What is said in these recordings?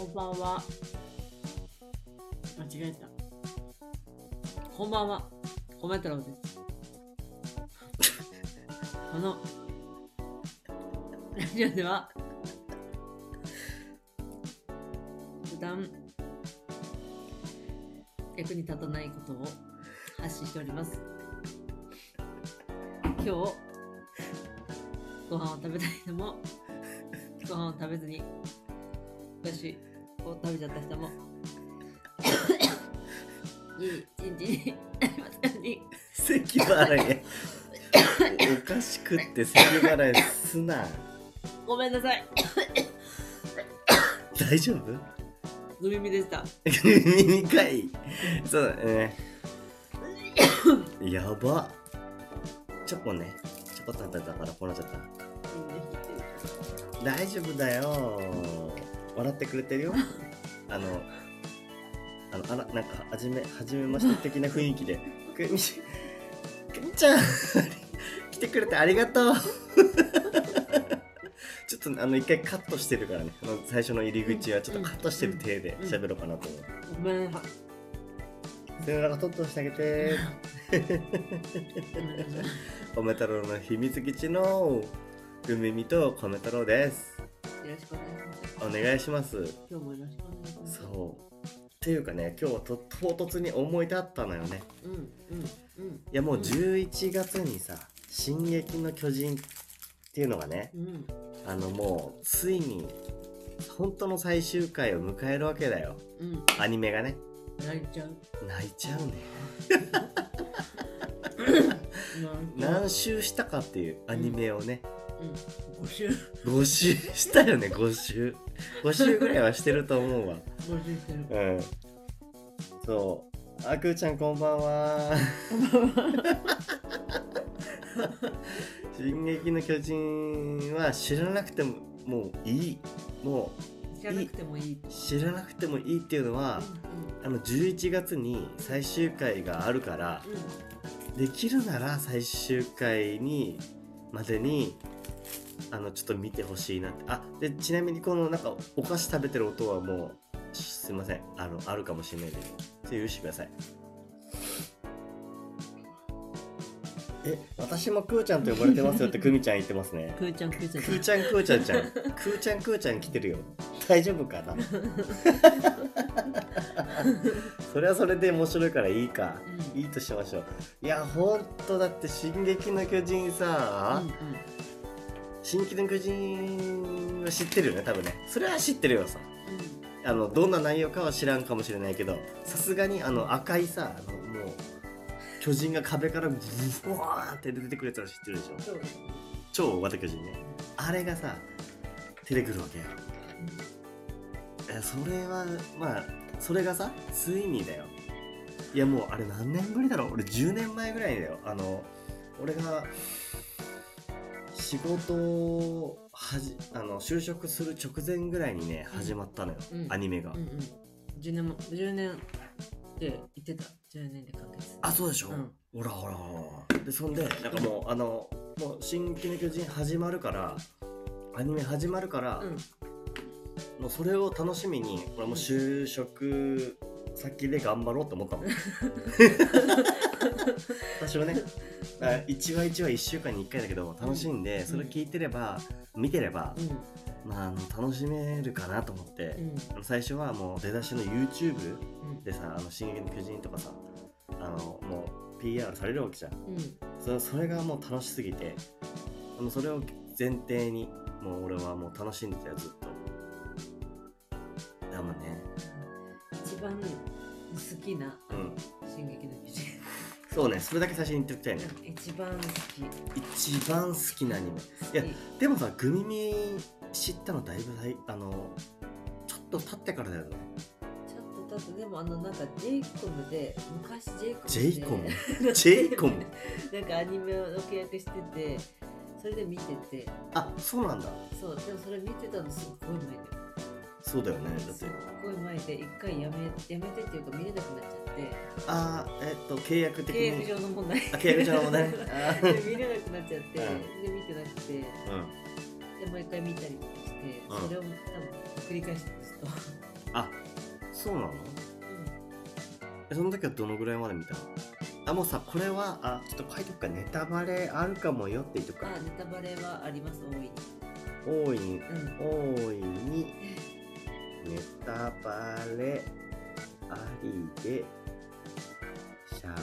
こんばんは。間違えた。こんばんは。コメ太郎です。このラジオでは、普段役に立たないことを発信しております。今日、ご飯を食べたい人も、ご飯を食べずに、お菓子を食べちゃった人も、いい一日になりますように。咳払い。おかしくって咳払いすな。ごめんなさい。大丈夫？の耳でした。耳かい。そうだね。やば。チョコね。チョコ食べたからこうなっちゃった。大丈夫だよ笑ってくれてるよ。あのあのあらなんかはじめはじめまして的な雰囲気で「くみしくみちゃん 来てくれてありがとう」ちょっとあの一回カットしてるからね。あの最初の入り口はちょっとカットしてる体で喋ろうかなと思う。ごめん。なさい。背中トットしてあげて。ごめん。なさい。米太郎の秘密基地のぐみみと米太郎ですよろしくお願いします。お願いします。今日もよろしくお願いします。そう。っていうかね今日はと唐突に思い立ったのよね。うんうんうん。いやもう11月にさ「進撃の巨人」っていうのがねうん。あのもうついに本当の最終回を迎えるわけだよ。うん。アニメがね。泣いちゃう。泣いちゃうね。何周したかっていうアニメをね、うん。5週5周したよね5周5周ぐらいはしてると思うわ。5週してる。うん。そう。あくーちゃんこんばんは。進撃の巨人は知らなくてももういい。も知らなくてもいい。う知らなくてもいいっていうのはあの11月に最終回があるからうんうん。できるなら最終回にまでにあのちょっと見てほしいなって。あでちなみにこのなんかお菓子食べてる音はもうすいません。あのあるかもしれないです。それ許してください。え私もくーちゃんと呼ばれてますよって くみちゃん言ってますね。くーちゃんくーちゃん。くーちゃんくーちゃんちゃん。くーちゃんくーちゃん来てるよ。大丈夫かな？それはそれで面白いからいいか、うん。いいとしましょう。いやほんとだって「進撃の巨人さ」うん進撃の巨人」は知ってるよね多分ね。それは知ってるよさ。うん。あのどんな内容かは知らんかもしれないけどさすがにあの赤いさあのもう巨人が壁からブワーって出てくるやつは知ってるでしょ。そう超大型巨人ね。あれがさ出てくるわけよ。えそれはまあそれがさついにだよ。いやもうあれ何年ぶりだろう？俺10年前ぐらいだよ。あの俺が仕事をはじあの就職する直前ぐらいにね始まったのよ、うんアニメが、うんうん。10年も、10年って言ってた。10年で完結。あそうでしょ、うんほらほらほらでそんでなんかもうあのもう「進撃の巨人」始まるからアニメ始まるから、うん。もうそれを楽しみに俺もう就職先で頑張ろうと思ったの 私はね1話1話1週間に1回だけど楽しんでそれ聞いてれば見てれば、まあ、あの楽しめるかなと思ってうん。最初はもう出だしの YouTube うん。でさ「あの進撃の巨人」とかさあのもう PR されるわけじゃんうん。そそれがもう楽しすぎてあのそれを前提にもう俺はもう楽しんでたよずっとだもんね一番好きなうん進撃の巨人。そうねそれだけ最初に言っておきたいね。一番好き。一番好きなアニメ。いやでもさグミミ知ったのだいぶあのちょっと経ってからだよね。ちょっとだってでもあのなんか J コムで昔 J コムでム？J コム？なんかアニメの契約しててそれで見てて。あそうなんだ。そうでもそれ見てたのすっごい前だよそうだよね。だっすってごい前で一回やめやめてっていうか見れなくなっちゃって。あーえっと契約的契約に上の問題。あ契約上の 問題見れなくなっちゃって、うん。で見てなくて。でうん。もう一回見たりとかして、うん。それを多分繰り返してずっとあそうなの？うん。えその時はどのぐらいまで見たの？あもうさこれはあちょっと書いとくか。ネタバレあるかもよって言っとくか。あネタバレはあります。大いに。大いに。うん。大いにネタバレありでしゃ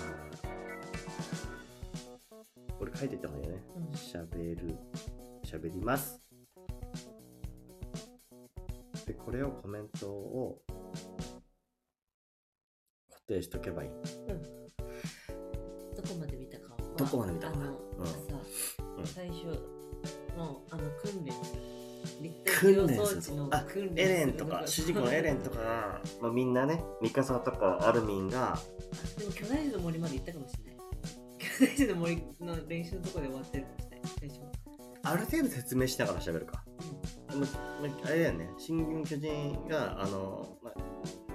これ書いてた方がいいよね。うん。しゃべる。しゃべります。でこれをコメントを固定しとけばいい。どこまで見たかは。どこまで見たか。あの、うん。最初のあの訓機練する。あエレンとか主人公のエレンとかが、まあ、みんなねミカサとかアルミンが。でも巨大樹の森まで行ったかもしれない。巨大樹の森の練習のとこで終わってるかもしれない。最初はある程度説明しながら喋るか。ままあれだよね「進撃の巨人が」あの、ま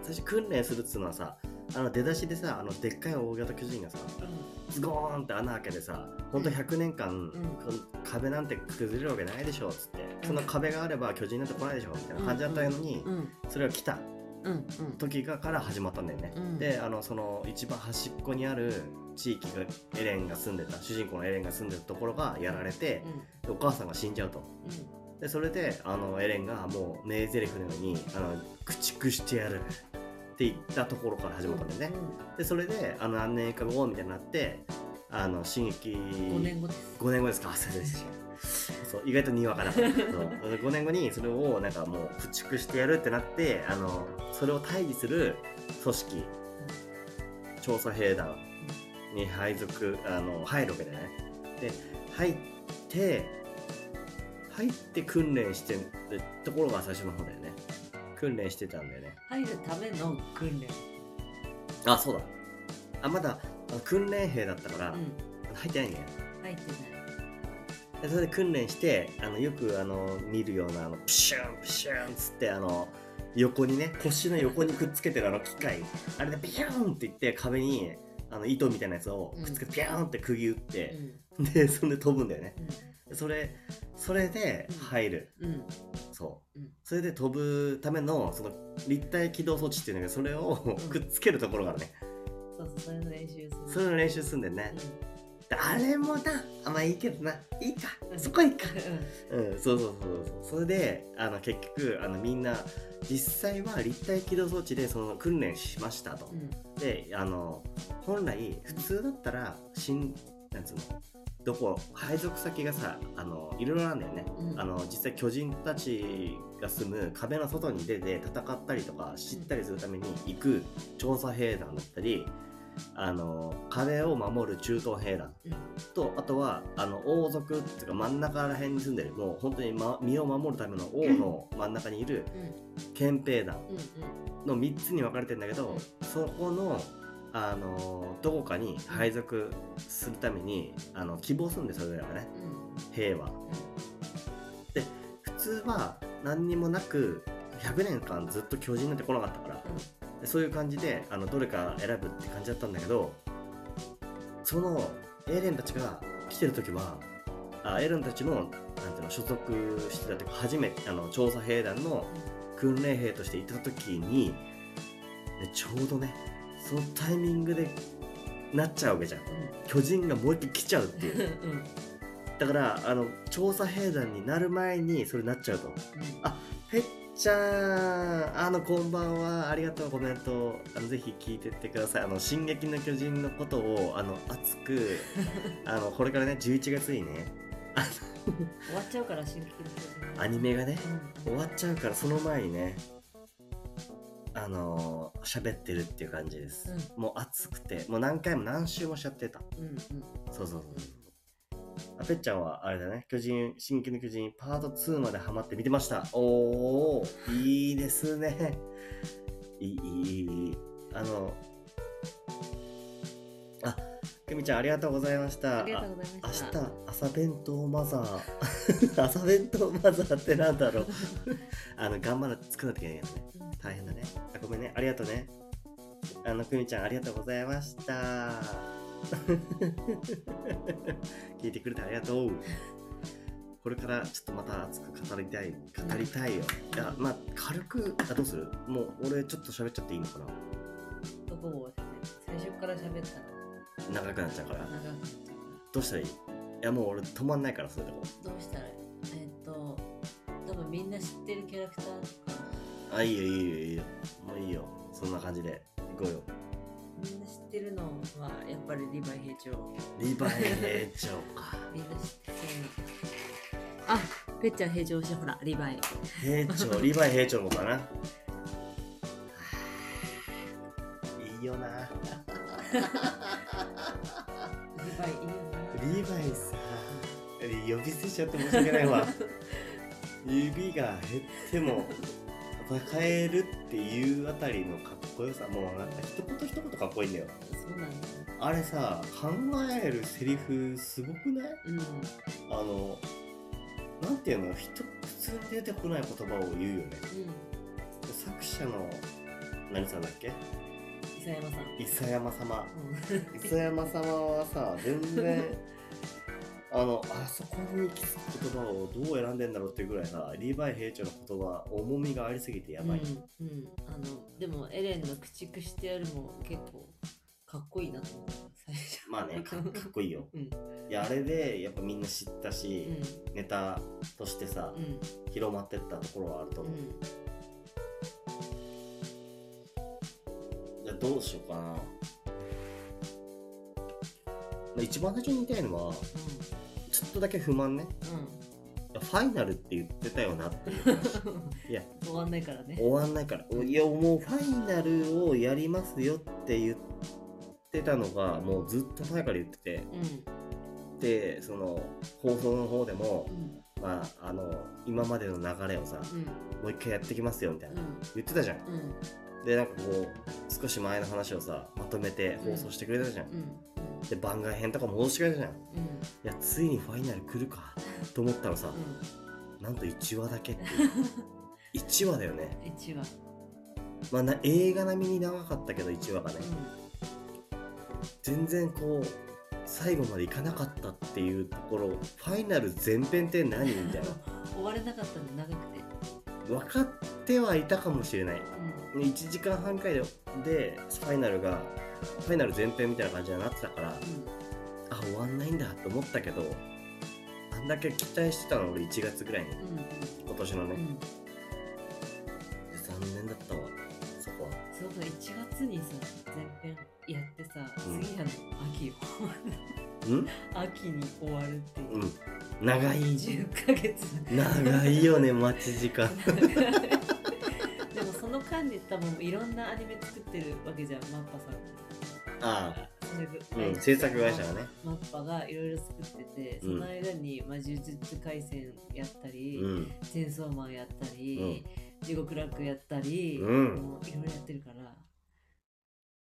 最初訓練するっつうのはさあの出だしでさあのでっかい大型巨人がさズゴーンって穴開けてさほんと100年間、この壁なんて崩れるわけないでしょっつって、その壁があれば巨人なんて来ないでしょみたいな感じだったのに、うんそれが来たうんうん。時がから始まったんだよね、うん。であのその一番端っこにある地域がエレンが住んでた主人公のエレンが住んでたところがやられて、でお母さんが死んじゃうと。でそれであのエレンがもう名台詞のようにあの駆逐してやるって言ったところから始まったんだよね、でそれであの何年か後みたいになってあの進撃5年後です。5年後ですか？そうですそう意外とにわかな そう。5年後にそれをなんかもう駆逐してやるってなってあのそれを対峙する組織調査兵団に配属あの入るわけだよね。で入って入って訓練してるところが最初の方だよね。訓練してたんだよね入るための訓練。あそうだ。あまだ訓練兵だったから、うん。入ってないんだよ入ってない。でそれで訓練してあのよくあの見るようなあのプシュンプシュンっつってあの横にね腰の横にくっつけてるあの機械。あれでピューンっていって壁にあの糸みたいなやつをくっつけてピューンって釘打っうて、ん。でそれで飛ぶんだよね。うそれそれで入る、んうん。そう、うん。それで飛ぶためのその立体起動装置っていうのがそれをくっつけるところがあるね、そうそうそれの練習する。それの練習するんだよね、うであれもなあまあいいけどな。いいか。うん。そこはいいか。ん。うん、そうそうそうそう。それであの結局あのみんな実際は立体起動装置でその訓練しましたと、うん。であの本来普通だったらしんなんつうの？どこ配属先がさあのいろいろなんだよね、うん。あの実際巨人たちが住む壁の外に出て戦ったりとか知ったりするために行く調査兵団だったりあの壁を守る中東兵団。うん。とあとはあの王族っていうか真ん中ら辺に住んでるもう本当に、ま、身を守るための王の 真ん中にいるうん。憲兵団うんの3つに分かれてるんだけどそこのあのどこかに配属するためにあの希望するんでそれぞれがね。うん。兵は。普通は何にもなく100年間ずっと巨人なんて来なかったから。でそういう感じであのどれか選ぶって感じだったんだけどそのエレンたちが来てる時はあエレンたちのなんていうの所属してた時初めてあの調査兵団の訓練兵としていた時にでちょうどねそのタイミングでなっちゃうわけじゃん。巨人がもう一回来ちゃうっていう。うん。うんだからあの調査兵団になる前にそれなっちゃうと。あへっちゃんあのこんばんはありがとうコメントあのぜひ聞いてってください。あの「進撃の巨人」のことをあの熱く あのこれからね11月にね終わっちゃうから新規的アニメがねうん。終わっちゃうからその前にねあの喋ってるっていう感じです、うん、もう暑くてもう何回も何周もしちゃってた、うんうん、そうそうそう。あぺっちゃんはあれだね。巨人新規の巨人パート2までハマって見てました。おおいいですね。いいいいいい。あのあくみちゃんありがとうございました。ありがとうございました。明日朝弁当マザー。朝弁当マザーってなんだろう。あの頑張ら作らなきゃいけないね。うん大変だね。あごめんね。ありがとうね。あのくみちゃんありがとうございました。聞いてくれてありがとう。これからちょっとまた熱く語りたい語りたいよ。いやまあ軽くあどうする？もう俺ちょっと喋っちゃっていいのかな？どこを最初から喋ったら長くなっちゃうから。長くなっちゃうかどうしたらいい？いやもう俺止まんないからそういうとこ。らどうしたらいい？えっと多分みんな知ってるキャラクターかなあいいよいいよいいよ。もういいよ。そんな感じで。行こうよ。みんな知ってるのはやっぱりリヴァイ兵長。リヴァイ兵長か。みんな知ってる。あペッチャー兵長しほらリヴァイ。兵長リヴァイ兵長もかなちゃって申し訳ないわ。指が減っても戦えるっていうあたりのかっこよさもうなんか一言一言かっこいいんだよ。そうなんだよ。あれさ考えるセリフすごくない？うん。あのなんていうの？人普通に出てこない言葉を言うよね。うん。作者の何さんだっけ？伊佐山さん。伊佐山様。うん。伊佐山様はさ全然あのあそこに行き着く言葉をどう選んでんだろうっていうぐらいさリヴァイ兵長の言葉重みがありすぎてやばい、うん、うん、あのでもエレンの駆逐してやるも結構かっこいいなと思った最初。まあねか かっこいいよ。うん。いやあれでやっぱみんな知ったし、ネタとしてさ、うん。広まってったところはあると思う、うん。じゃあどうしようかな、まあ、一番最初に言いたいのはとだけ不満ね。うファイナルって言ってたよなっていう いや。ん終わんないからね。終わんないから。いやもうファイナルをやりますよって言ってたのがもうずっと前から言ってて。うん。でその放送の方でもう、ん。まあ、あの今までの流れをさうん。もう一回やってきますよみたいな、うん。言ってたじゃん。うん。でなんかこう少し前の話をさまとめて放送してくれたじゃん、うんで番外編とか戻してくれたじゃん。いうん。やついにファイナル来るかと思ったらさ、うなんと1話だけっていう。1話だよね。ん1話。まあな映画並みに長かったけど1話がね、全然こう最後までいかなかったっていうところファイナル前編って何みたいな。終われなかったんで長くて。分かってはいたかもしれない。うん。1時間半回ででファイナルがファイナル前編みたいな感じになってたからあ終わんないんだと思ったけどあんだけ期待してたの俺1月ぐらいにうん。今年のね、うん。残念だったわそこは。そうか1月にさ前編やってさうん。次やの秋よ。うん？秋に終わるっていう、うん。長い。10ヶ月。長いよね待ち時間。でもその間に多分いろんなアニメ作ってるわけじゃんマッパさんああ、うん、制制作会社がね。マッパがいろいろ作ってて、うん。その間に、まあ、呪術廻戦やったり、うん。チェンソーマンやったり、地獄ラックやったり、うん。もういろいろやってるから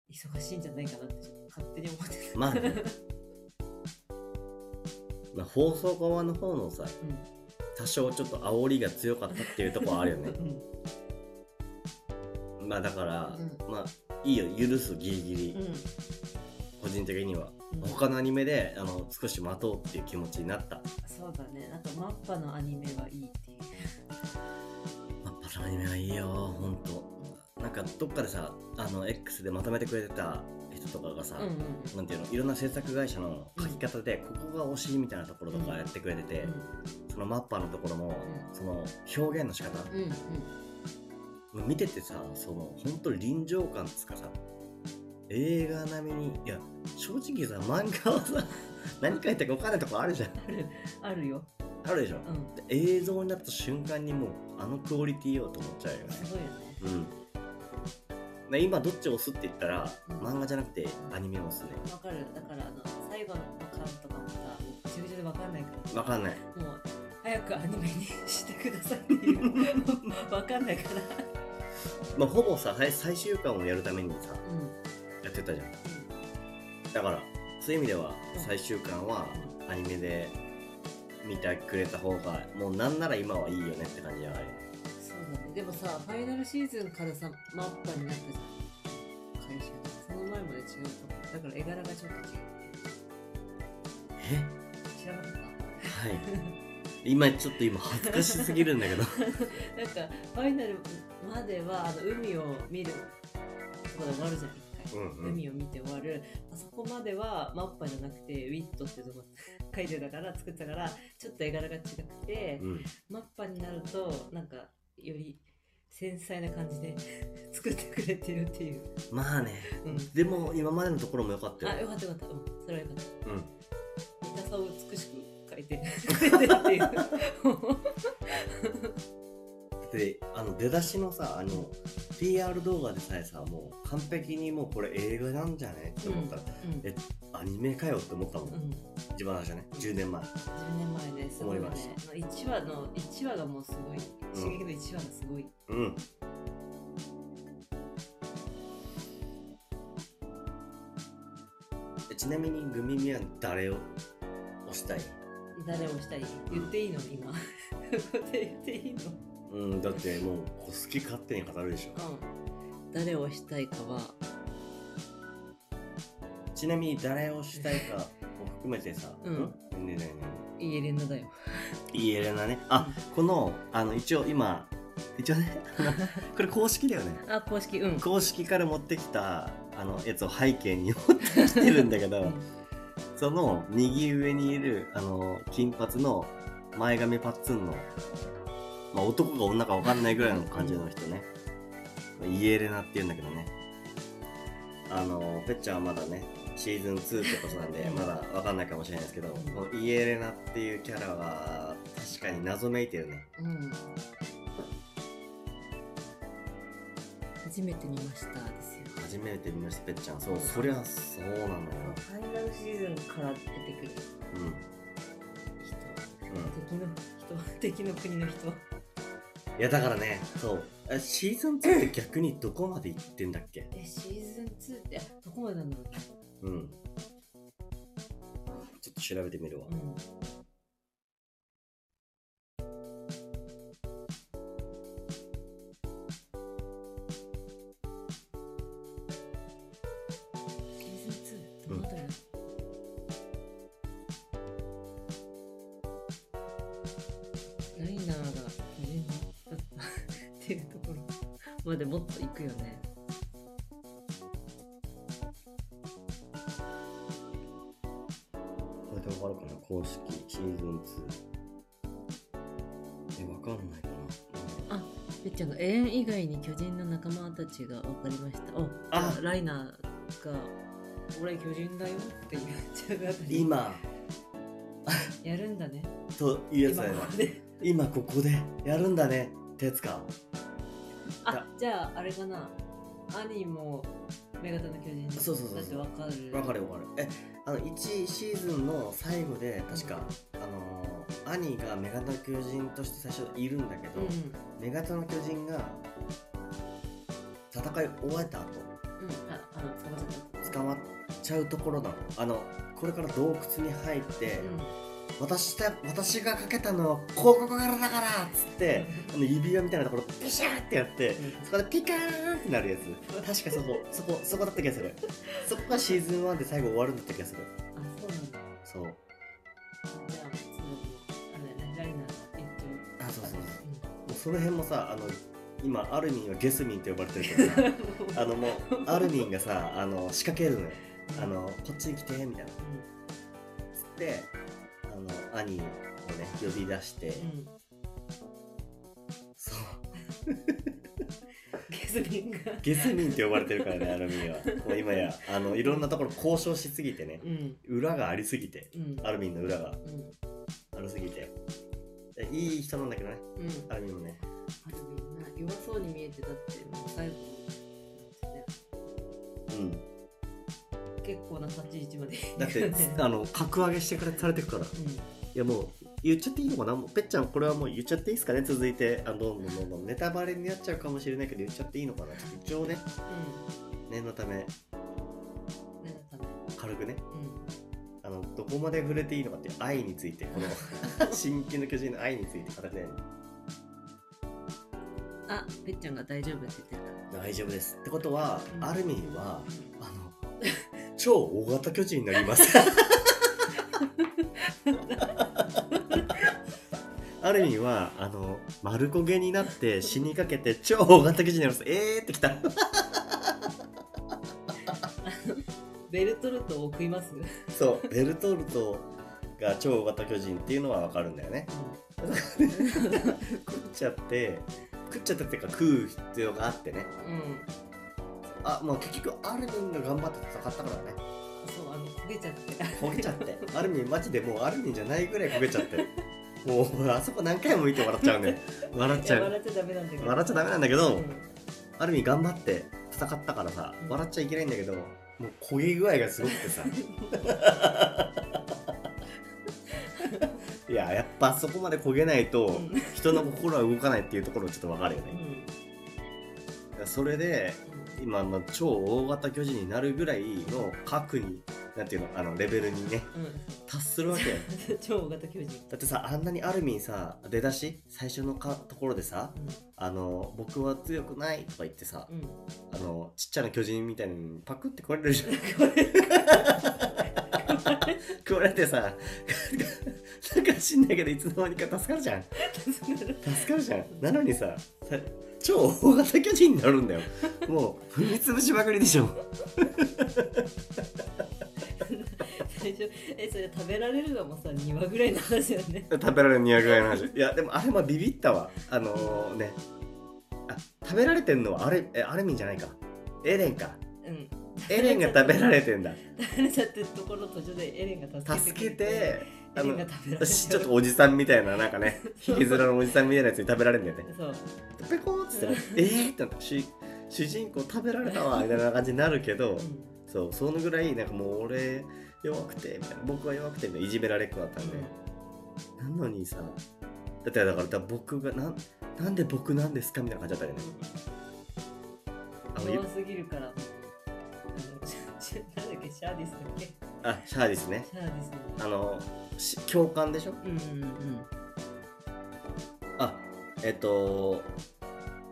忙しいんじゃないかなって勝手に思ってた。まあね。まあ放送側の方のさうん多少ちょっと煽りが強かったっていうところはあるよね。うん。まあだから、うまあいいよ許すギリギリ、うん。個人的には。うん他のアニメであの少し待とうっていう気持ちになった。そうだね。なんかマッパのアニメはいいっていう。マッパさんアニメはいいよほんと。なんかどっかでさあの X でまとめてくれてた人とかがさ、うんうんなんていうのいろんな制作会社の書き方で、ここが推しみたいなところとかやってくれてて、そのマッパのところも、ん。その表現の仕方、うんうん見ててさその本当臨場感っつうかさ映画並みにいや正直さ漫画はさ 何書いてるか分かんないとこあるじゃん。あ るあるよ、あるでしょ、うん、で映像になった瞬間にもうあのクオリティをと思っちゃうよね。すごいよね。うん。で今どっちを押すって言ったら、うん。漫画じゃなくてアニメを押すね。わかる。だからあの最後の感とかもさもうぐちゃぐちゃでわかんないから。分かんない。もう早くアニメにしてくださいっていう。わかんないから。まあほぼさ最最終巻をやるためにさうんやってたじゃん。だからそういう意味では最終巻はアニメで見てくれた方がもうなんなら今はいいよねって感じがあるよねそうだね。でもさファイナルシーズンからさマッパになったじゃん。会社が。その前まで違うと思う。だから絵柄がちょっと違う。え？知らなかった？はい 今ちょっと今恥ずかしすぎるんだけど。なんかファイナルまではあの海を見るところで終わるじゃん一回、うんうん。海を見て終わる。あそこまではマッパじゃなくてウィットってとこ書いてたから作ってたからちょっと絵柄が違くて、うん。マッパになるとなんかより繊細な感じで 作ってくれてるっていう、まあね。うん、でも今までのところも良かったよ。あよかったよかった、うん、それはよかった。うん。見たさを美しく描いて。であの出だしのさあの PR 動画でさえさもう完璧にもうこれ映画なんじゃねって思った。ら、うん。えアニメかよって思ったもん、うん。一番最初ね？10年前。10年前ねす。ごいね思いまし1話の1話がもうすごい。刺激の1話がすごい、うん。えちなみにグミミは誰を推したい？誰をしたい言っていいの今？言っていいの？うんだってもう好き勝手に語るでしょ。うん。誰をしたいかは。ちなみに誰をしたいかも含めてさ、うん。ん？ねえねイエレナだよ。えいいエレナね。あ、このあの一応今一応ね これ公式だよね。あ公式。うん。公式から持ってきたあのやつを背景に持ってきてるんだけど、うんその右上にいるあの金髪の前髪パッツンの、まあ、男か女か分かんないぐらいの感じの人ね、イエレナって言うんだけどね。あのペッチャーはまだねシーズン2ってことなんでまだ分かんないかもしれないですけどこのイエレナっていうキャラは確かに謎めいてるね。うん。初めて見ました初めて見ましたペッチャーそう。そりゃそうなのよ。ファイナルシーズンから出てくる。うん。人、うん敵の人。敵の国の人。いやだからねそう。えシーズン2って逆にどこまで行ってんだっけ？えシーズン2ってあどこまでなんだろううん。ちょっと調べてみるわ、うんまでもっと行くよね。これでわかるかな公式シーズン2えわかんないかな、ぺっちゃんが永遠以外に巨人の仲間たちが分かりました。おあ。ライナーが俺巨人だよって言っちゃうあたり。今。やるんだね。というやつ今だよ。ここで。今ここでやるんだねってやつかあじゃああれかな。兄も女型の巨人。そうそうそうだって分かる。わかるわかる。えあの1シーズンの最後で確かあのー兄がメガネ巨人として最初いるんだけど、うんメガタの巨人が戦い終えた後。うん。ああの捕まっちゃった。捕まっちゃうところなの。あのこれから洞窟に入って、私た私がかけたのはここからだからっつって、あの指輪みたいなところピシャーってやって、うん。そこでピカーンってなるやつ。確かそこそこそこだった気がする。そこがシーズン1で最後終わるんだった気がする。あそうなんだ。そう。じゃあそうだあれだねライナーが言っちゃうあそうそうそう。もうその辺もさあの今アルミンはゲスミンって呼ばれてるけどさうん。あのもうアルミンがさあの仕掛けるのよ。あのこっちに来てみたいな。つってあの兄をね呼び出して、うん。うんそう。ゲスミンが。ゲスミンって呼ばれてるからねアルミンは。もう今やあのいろんなところ交渉しすぎてね。うん。裏がありすぎて。うん。アルミンの裏がうん。ありすぎて。えいい人なんだけどね。うん。アルミンもね。あるみんな弱そうに見えてたってもう最後ね。うん結構な立ち位置まで。だって あの格上げしてくれされてるから。いうやもう言っちゃっていいのかな？ぺっちゃんこれはもう言っちゃっていいですかね？続いて。あどんどんどんどん。ネタバレになっちゃうかもしれないけど言っちゃっていいのかな？一応ね。ん。念のため。うん念のため。軽くね。うん。あのどこまで触れていいのかっていう愛についてこの 新規の巨人の愛について語りたい。のあぺっちゃんが大丈夫って言ってた。大丈夫です。ってことは、うん。アルミンはあの 超大型巨人になります。ルミンはあの丸焦げになって死にかけて超大型巨人になります。えーってきた。ベルトルトを食います、そうベルトルトが超大型巨人っていうのはわかるんだよね。食っちゃって食っちゃったっていうか食う必要があってね。うん、あまあ結局アルミンが頑張って戦ったからね。そうあの焦げちゃって。焦げちゃって。アルミンマジでもうアルミンじゃないぐらい焦げちゃって。もうあそこ何回も見て笑っちゃうんで笑っちゃう。笑っちゃダメなんだけど。笑っちゃダメなんだけど、うん。アルミン頑張って戦ったからさうん。笑っちゃいけないんだけどもう焦げ具合がすごくてさ。いややっぱそこまで焦げないとうん。人の心は動かないっていうところちょっとわかるよね。うん。それで今の超大型巨人になるぐらいの核になんていうのあのレベルにねうん。達するわけ 超大型巨人。だってさあんなにアルミンさ出だし最初のかところでさあの僕は強くないとか言ってさうん、うん、あのちっちゃな巨人みたいにパクって食われるじゃん。食われてさ なんか知んないけどいつの間にか助かるじゃん。助かるじゃん。なのにささ超大型巨人になるんだよ。もう踏み潰しまくりでしょ。最初えそれ食べられるのもさ2話ぐらいの話だよね。食べられる200ぐらいの話。いやでもあれもビビったわ。あのね。あ食べられてんのはあれえアルミンじゃないか。エレンか。うん。エレンが食べられてんだ。食べられちゃってるところの途中でエレンが助けて。助けてあのちょっとおじさんみたいななんかねひげ面のおじさんみたいなやつに食べられるんだよね。そう。ペコーンっつってねえー？ってなって主主人公食べられたわみたいな感じになるけど、うん。そうそのぐらいなんかもう俺弱くてみたいな僕は弱くてみたいないじめられっ子だったんで、なのにさだってだから僕がなんなんで僕なんですかみたいな感じだったよね。弱すぎるから。あのシャなんだっけシャーディスだっけ？あシャーですね。シャーディスあのし教官でしょ？うんうんうんあえっと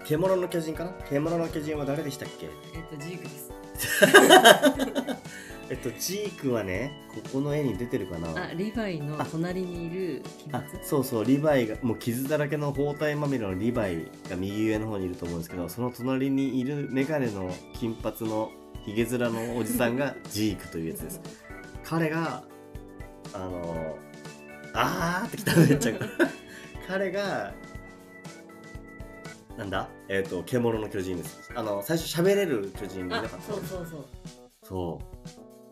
獣の巨人かな？獣の巨人は誰でしたっけ？えっとジークです。えっとジークはねここの絵に出てるかな？あリヴァイの隣にいる奇あ抜そうそうリヴァイがもう傷だらけの包帯まみれのリヴァイが右上の方にいると思うんですけどその隣にいるメガネの金髪のヒゲ面のおじさんがジークというやつです。彼があのあーってきためっちゃ。彼がなんだ？えっ、と獣の巨人です。あの最初喋れる巨人がいあなかった。そうそうそう。そ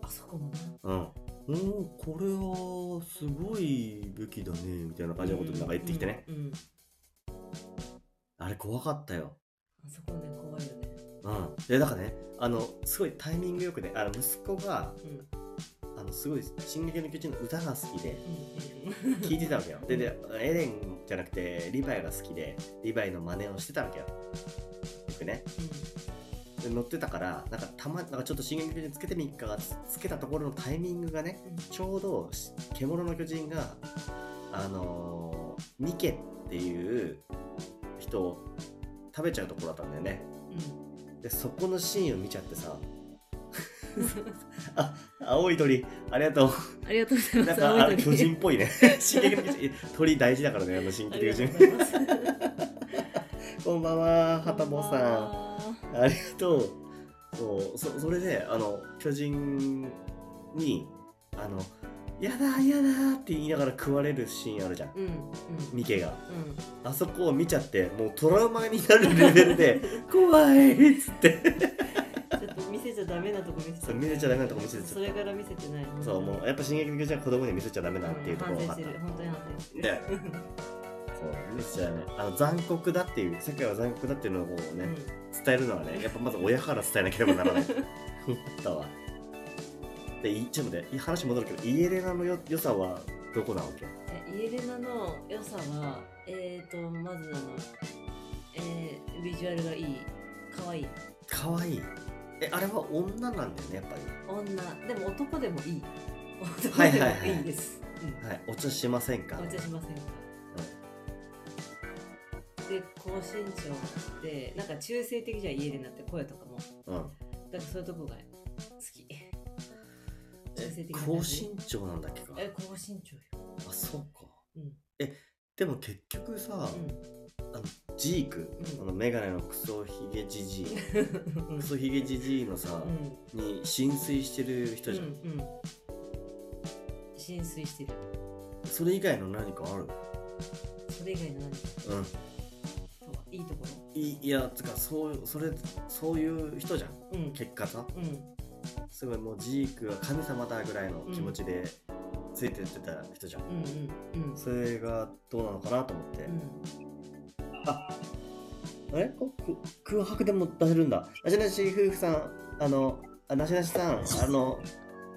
あそこもなううんおーこれはすごい武器だねみたいな感じのことなんか言ってきてね、うんうんうん。あれ怖かったよ。あそこね怖いよね。うん。でだからねあのすごいタイミングよくねあの息子がうんあのすごい「進撃の巨人」の歌が好きでうん。聴いてたわけよ。ででエレンじゃなくてリヴァイが好きでリヴァイの真似をしてたわけよ。よくねで乗ってたからなんかたまなんかちょっと進撃の巨人つけてみっかがつつけたところのタイミングがねうん。ちょうどし獣の巨人があのーミケっていう人を食べちゃうところだったんだよね。でそこのシーンを見ちゃってさあ青い鳥。ありがとう。ありがとうございまなんす。かあ巨人っぽいね。進撃の巨人鳥大事だからねあの進あ撃の巨人。こんばんははたぼさん。ん。ありがとう。そうそそれであの巨人にあのやだやだって言いながら食われるシーンあるじゃん。うんうん。ミケが。うん。あそこを見ちゃってもうトラウマになるレベルで 怖いっつって見せちゃダメなとこ見せそう見せちゃダメなとこ見せちゃった。それから見せてない。そうもうやっぱ進撃の巨人は子供には見せちゃダメだっていうところんが分かっ。本当に反省してる。でそう見せちゃダメ。あの残酷だっていう世界は残酷だっていうのをこうね、伝えるのはねやっぱまず親から伝えなければならない。思ったわでいちょっと待って話戻るけどイエレナのよ良さはどこなわけ？えイエレナの良さは、えーと、まずあの、えー、ビジュアルがいい、可愛い。かわいいえあれは女なんだよねやっぱり。女、でも男でもいい。男はいでもはい。はいです。うん。はいお茶しませんかお茶しませんか、で高身長でなんか中性的じゃん家でなって声とかも。うん、うんだからそういうとこが好き。中性的な高身長なんだっけか。え高身長よ。あそうか。うん。えっでも結局さ、うあのジーク、うん。あのメガネのクソヒゲジジイ。ん。クソヒゲジジイのさ、うん。に浸水してる人じゃん、うんうん。浸水してる。それ以外の何かあるそれ以外の何か？うん。いいとこいいやつかそうそれそういう人じゃん。ろうん。結果さうん。すごいもうジークは神様だぐらいの気持ちでついてってた人じゃん、うんうんうん。それがどうなのかなと思って、あれ？こく空白でも出せるんだ。なしなし夫婦さんあのあなしなしさんあの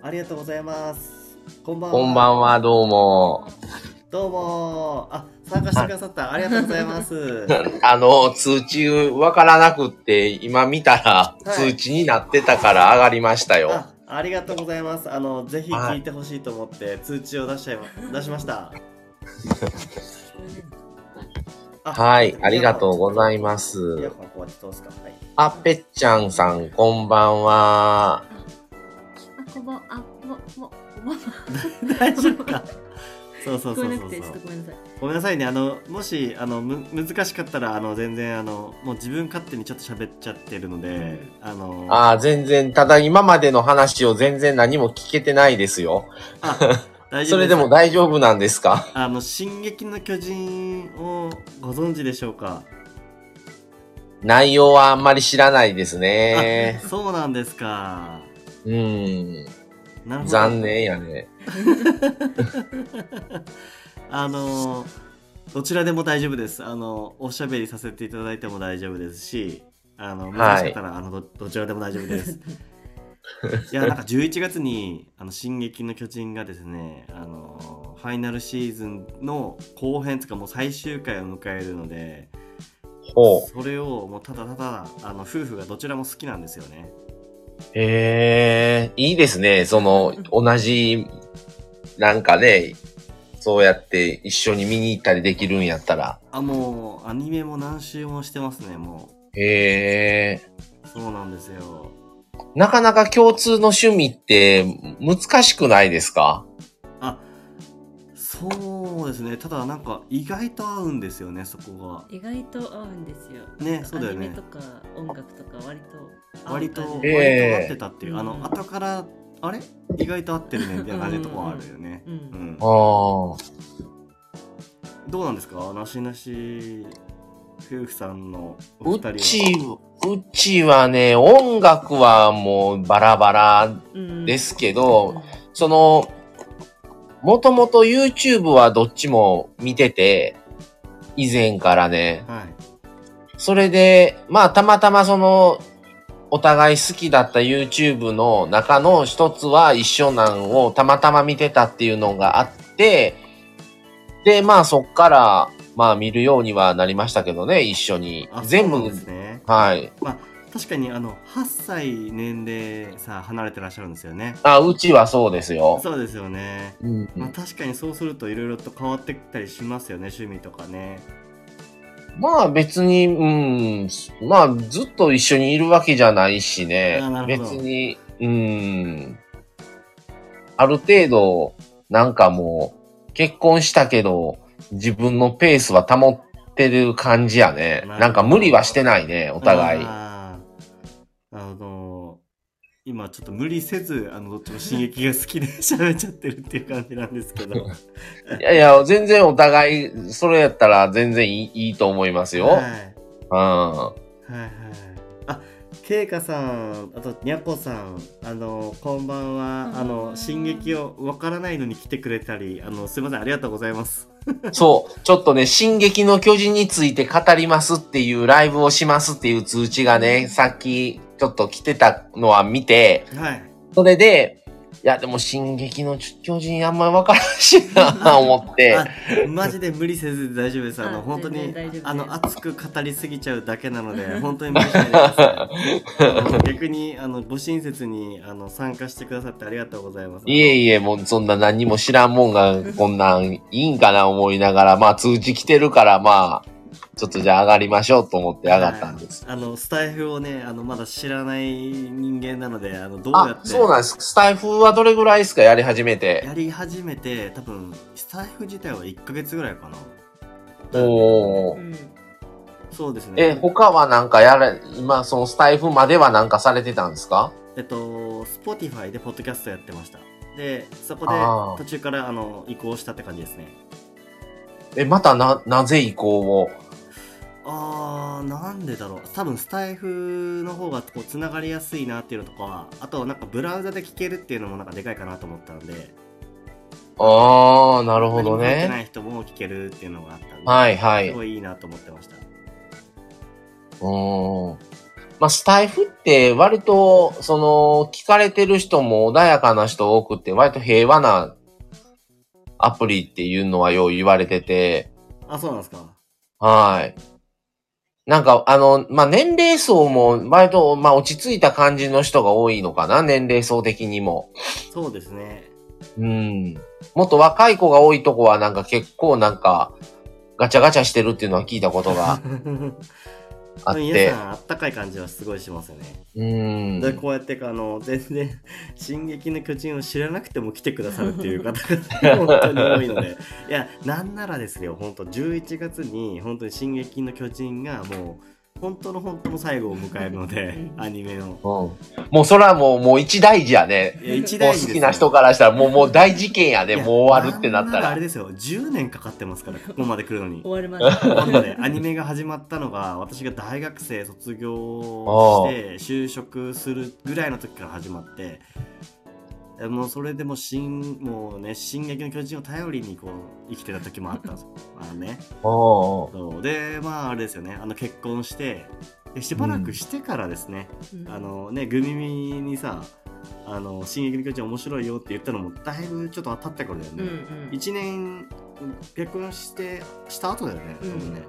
ありがとうございます。こんばんは。こんばんは、どうも。どうも。あ参加してくださった。ありがとうございます。あの、通知わからなくって、今見たらはい。通知になってたから上がりましたよ。あありがとうございます。あのぜひ聞いてほしいと思って通知を出しちゃいま出しました。あ はい、ありがとう。ございます。あ、ぺっちゃんさん、こんばんは。あこんばんあももこんばんは大丈夫かそうそうそうそう。ごめんなさいごめんなさいね。あのもしあのむ難しかったらあの全然あのもう自分勝手にちょっと喋っちゃってるのであのあー全然、ただ今までの話を全然何も聞けてないですよ。あ大丈夫それでも大丈夫なんですか？あの「進撃の巨人」をご存知でしょうか？内容はあんまり知らないですね。あそうなんですか。うん。残念やね。あのどちらでも大丈夫です。あのおしゃべりさせていただいても大丈夫ですしあの難しかったら、あのどどちらでも大丈夫ですいやなんか11月に「あの進撃の巨人」がですねあのファイナルシーズンの後編とかもう最終回を迎えるのでほう。それをもうただただあの夫婦がどちらも好きなんですよねへえ、いいですね。その、同じ、なんかね、そうやって一緒に見に行ったりできるんやったら。あもうアニメも何周もしてますねもへえ。うそうなんですよなかなか共通の趣味って難しくないですか？あそうですね。ただなんか意外と合うんですよねそこ意外と合うんですよ。がねそうだよね。アニメとか音楽とか割と割と割と合う感じ。ええ。合ってたっていう、あのうん。後からあれ？意外と合ってるねみたいな感じのとこあるよね。ううんんああ。どうなんですか？なしなし夫婦さんのお二人は。うち、うちはね、音楽はもうバラバラうんですけど、その、もともと YouTube はどっちも見てて、以前からね。はいそれで、まあたまたまその、お互い好きだった YouTube の中の一つは一緒なんをたまたま見てたっていうのがあって、で、まあそっから、まあ見るようにはなりましたけどね、一緒にあ。全部ねはい。まあ確かにあの8歳年齢さ離れてらっしゃるんですよね。あ、うちはそうですよ。そうですよね。うんまあ確かにそうするといろいろと変わってきたりしますよね趣味とかね。まあ別に、うん、まあずっと一緒にいるわけじゃないしね。別に、うん、ある程度、なんかもう、結婚したけど、自分のペースは保ってる感じやね。なんか無理はしてないね、お互い。あの今ちょっと無理せずあのどっちも進撃が好きで 喋っちゃってるっていう感じなんですけど。いやいや、全然お互い、それやったら全然いいいいと思いますよ。はい。うん。はいはい。あケイカさんあとにゃこさんあのこんばんは。あの進撃をわからないのに来てくれたりあのすいませんありがとうございます そう、ちょっとね、進撃の巨人について語りますっていうライブをしますっていう通知がね、さっきちょっと来てたのは見て、はい。それで、いや、でも進撃の巨人あんまりわからんしな、思って。あマジで無理せず大丈夫です。あのあ本当にあの熱く語りすぎちゃうだけなので 本当に無理しないでくださいあの逆にあのご親切にあの参加してくださってありがとうございます。いえいえ、もうそんな何にも知らんもんがこんなんいいんかな思いながら、まあ通知来てるから、まあ、ちょっとじゃあ上がりましょうと思って上がったんです。はいあのスタイフをねあのまだ知らない人間なのであのどうやあっ、て？そうなんです。スタイフはどれぐらいですか？やり始めて。やり始めて多分スタイフ自体は1ヶ月ぐらいかな。おー。うん。そうですね。え、他はなんかやら、今、そのスタイフまではなんかされてたんですか？えっと Spotify でポッドキャストやってました。でそこで途中からあの移行したって感じですね。え、またな、なぜ移行を？あーなんでだろう多分スタイフの方がこうつながりやすいなっていうのとかあとなんかブラウザで聞けるっていうのもなんかでかいかなと思ったのでああ、なるほど何も入ってなね。い人も聞けるっていうのがあったんで、はいはい。うすごいいいなと思ってましたーん。まあ、スタイフって割と、その、聞かれてる人も穏やかな人多くて、割と平和なアプリっていうのはよう言われてて、あそうなんですかはい。なんか、あの、まあ、年齢層も割と、まあ、落ち着いた感じの人が多いのかな、年齢層的にも。そうですねうん。もっと若い子が多いとこはなんか結構なんか、ガチャガチャしてるっていうのは聞いたことが あっ皆て。さんあったかい感じはすごいしますよね、うん。でこうやってあの全然「進撃の巨人」を知らなくても来てくださるっていう方が 本当に多いのでいやなんならですよ本当11月に本当に「進撃の巨人」がもう本当の本当の最後を迎えるのでアニメのうん。もうそれはもう、もう一大事やね。いや一もう大事ですよ好きな人からしたら、もう、もう大事件やで、いやもう終わるってなったらんらあれ。ですよ10年かかってますからここまで来るのに終わりました。なのでアニメが始まったのが私が大学生卒業して就職するぐらいの時から始まってえもうそれでも新もうね「進撃の巨人」を頼りにこう生きてた時もあったんですよ。あのね、そう。でまああれですよね。あの結婚してでしばらくしてからですね、うん。あのねグミミにさ「あの進撃の巨人面白いよ」って言ったのもだいぶちょっと経ってからだよね。うんうん。1年結婚してした後だよね,、うん。多分ね。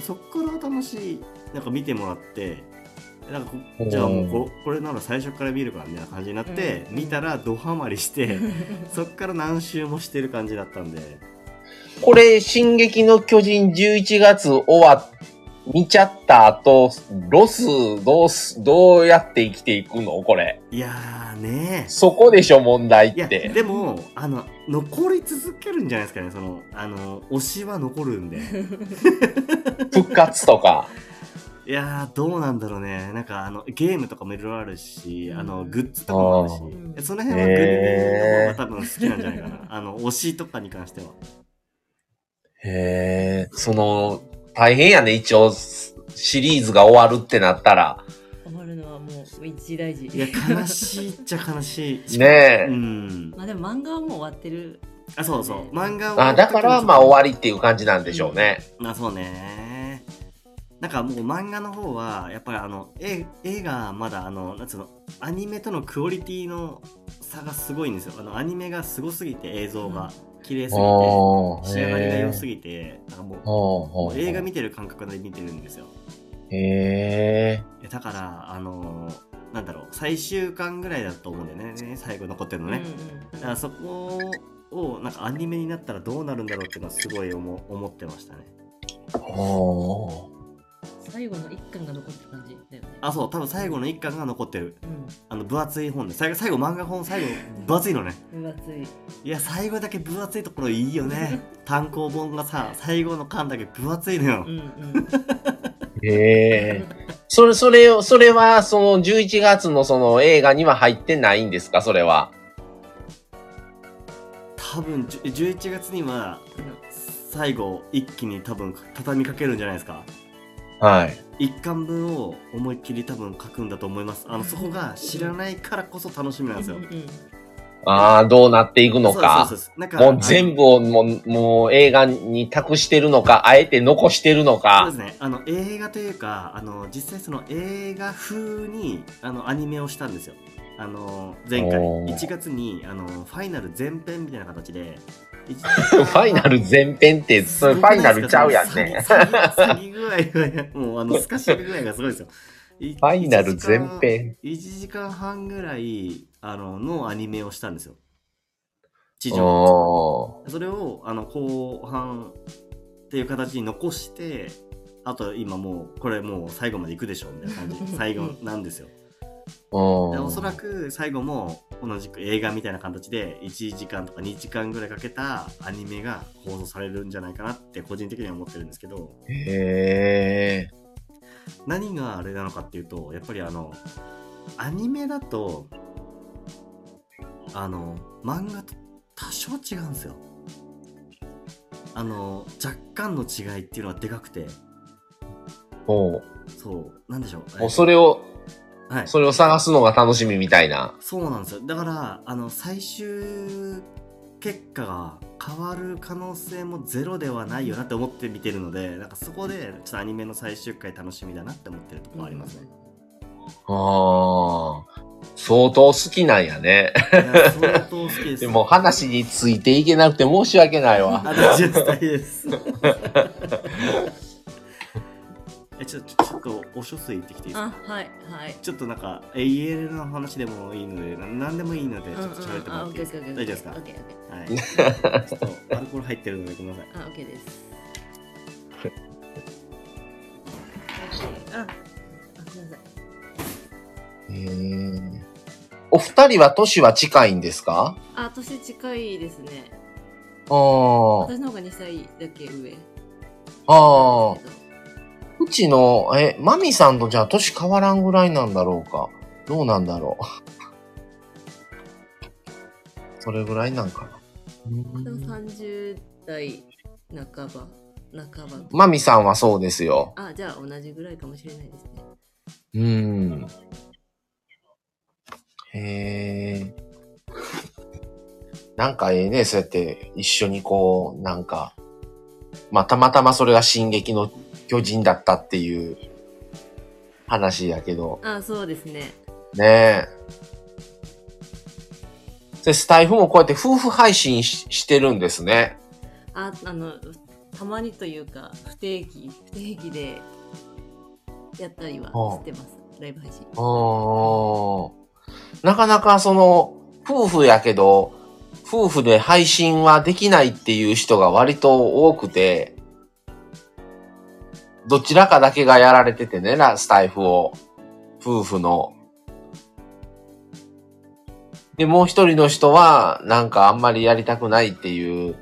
そっから楽しいなんか見てもらってなんかじゃあもうここれなら最初から見るからみたいな感じになって、うん。見たらドハマりしてそっから何周もしてる感じだったんで。これ、進撃の巨人11月終わっ、見ちゃった後、ロス、どうす、どうやって生きていくの？これ。いやーね。そこでしょ、問題って。でもあの残り続けるんじゃないですかね。そのあの推しは残るんで。復活とか。いやーどうなんだろうね。なんかあのゲームとかもいろいろあるしあのうんグッズとかもあるし。その辺はグミミの方が多分好きなんじゃないかな、あの推しとかに関しては。へえ、その、大変やね、一応、シリーズが終わるってなったら。終わるのはもう一大事。いや悲しいっちゃ悲しい。ねえ。うん。まあでも漫画はもう終わってる。あそうそう。漫画はあ、だから、まあ終わりっていう感じなんでしょうね。まあそうねなんかもう漫画の方はやっぱりあの絵絵がまだあのなんつうのアニメとのクオリティの差がすごいんですよ。あのアニメがすごすぎて映像が。綺麗すぎて仕上がりが良すぎぎてなんかもう映画見てる感覚で見てるんですよ。へえ。だからあのーなんだろう最終巻ぐらいだと思うんだよね。最後残ってるのね、うんだからそこをなんかアニメになったらどうなるんだろうっていうのはすごい思思ってましたね。おー最後の一巻が残ってる感じだよね。あそう多分最後の一巻が残ってるうん。あの分厚い本で最後最後漫画本最後分厚いのね分厚い。いや最後だけ分厚いところいいよね 単行本がさ最後の巻だけ分厚いのようんうん。へえ。それ、それを、それは、その11月のその映画には入ってないんですか？それは。多分じゅ11月には最後一気に多分畳みかけるんじゃないですか？はい。一巻分を思いっきり多分書くんだと思います。あのそこが知らないからこそ楽しみなんですよ。うんうんああ、どうなっていくのか。そうそうそうなんかもう全部をもう、もう映画に託してるのか、あえて残してるのそうかで。すね。あの映画というかあの実際その映画風にあのアニメをしたんですよ。あの前回。おー。1月にあのファイナル前編みたいな形で ファイナル前編って、それファイナルちゃうやんね。詐欺具合がもうあの透かし具合がすごいですよ。フファイナル前編。1時間半ぐらいあののアニメをしたんですよ。地上。おそれをあの後半っていう形に残してあと今もうこれもう最後まで行くでしょみたいな感じ。最後なんですよおそらく最後も同じく映画みたいな形で1時間とか2時間ぐらいかけたアニメが放送されるんじゃないかなって個人的には思ってるんですけどへえ。何があれなのかっていうとやっぱりあのアニメだとあの漫画と多少違うんですよ。あの若干の違いっていうのはでかくて。おう。そう。なんでしょう。もうそれを、はいそれを探すのが楽しみみたいな。そうなんですよだからあの最終結果が変わる可能性もゼロではないよなって思って見てるのでなんかそこでちょっとアニメの最終回楽しみだなって思ってるところありますね、ああ。相当好きなんやね。相当好きですでも話についていけなくて申し訳ないわ。あ大ですえちょちょちょっとお書水行ってきていいですか？あ、はい、はい。ちょっとなんか AL の話でもいいのでな何でもいいのでちょっと喋ってもらっていいですか、うんうんあ大丈夫ですか？オッケーオッケーはいちょっとアルコール入ってるのでごめんなさいあ、オッケーです。あ、あ、すみません。へえ。お二人は年は近いんですか？あ、年近いですね。ああ。私の方が2歳だけ上。ああ。うちの、え、マミさんとじゃあ年変わらんぐらいなんだろうか。どうなんだろう。それぐらいなんかな。でも30代半ば、半ば。マミさんはそうですよ。あ、じゃあ同じぐらいかもしれないですね。うん。へえ。なんかええね、そうやって一緒にこう、なんか、まあ、たまたまそれが進撃の巨人だったっていう話やけど、あ、そうですね。ねえ。で、スタイフもこうやって夫婦配信ししてるんですね。あ、あの、たまにというか、不定期、不定期でやったりはしてます。ライブ配信。なかなかその、夫婦やけど、夫婦で配信はできないっていう人が割と多くて、どちらかだけがやられててね、ラスタイフを。夫婦の。で、もう一人の人は、なんかあんまりやりたくないっていう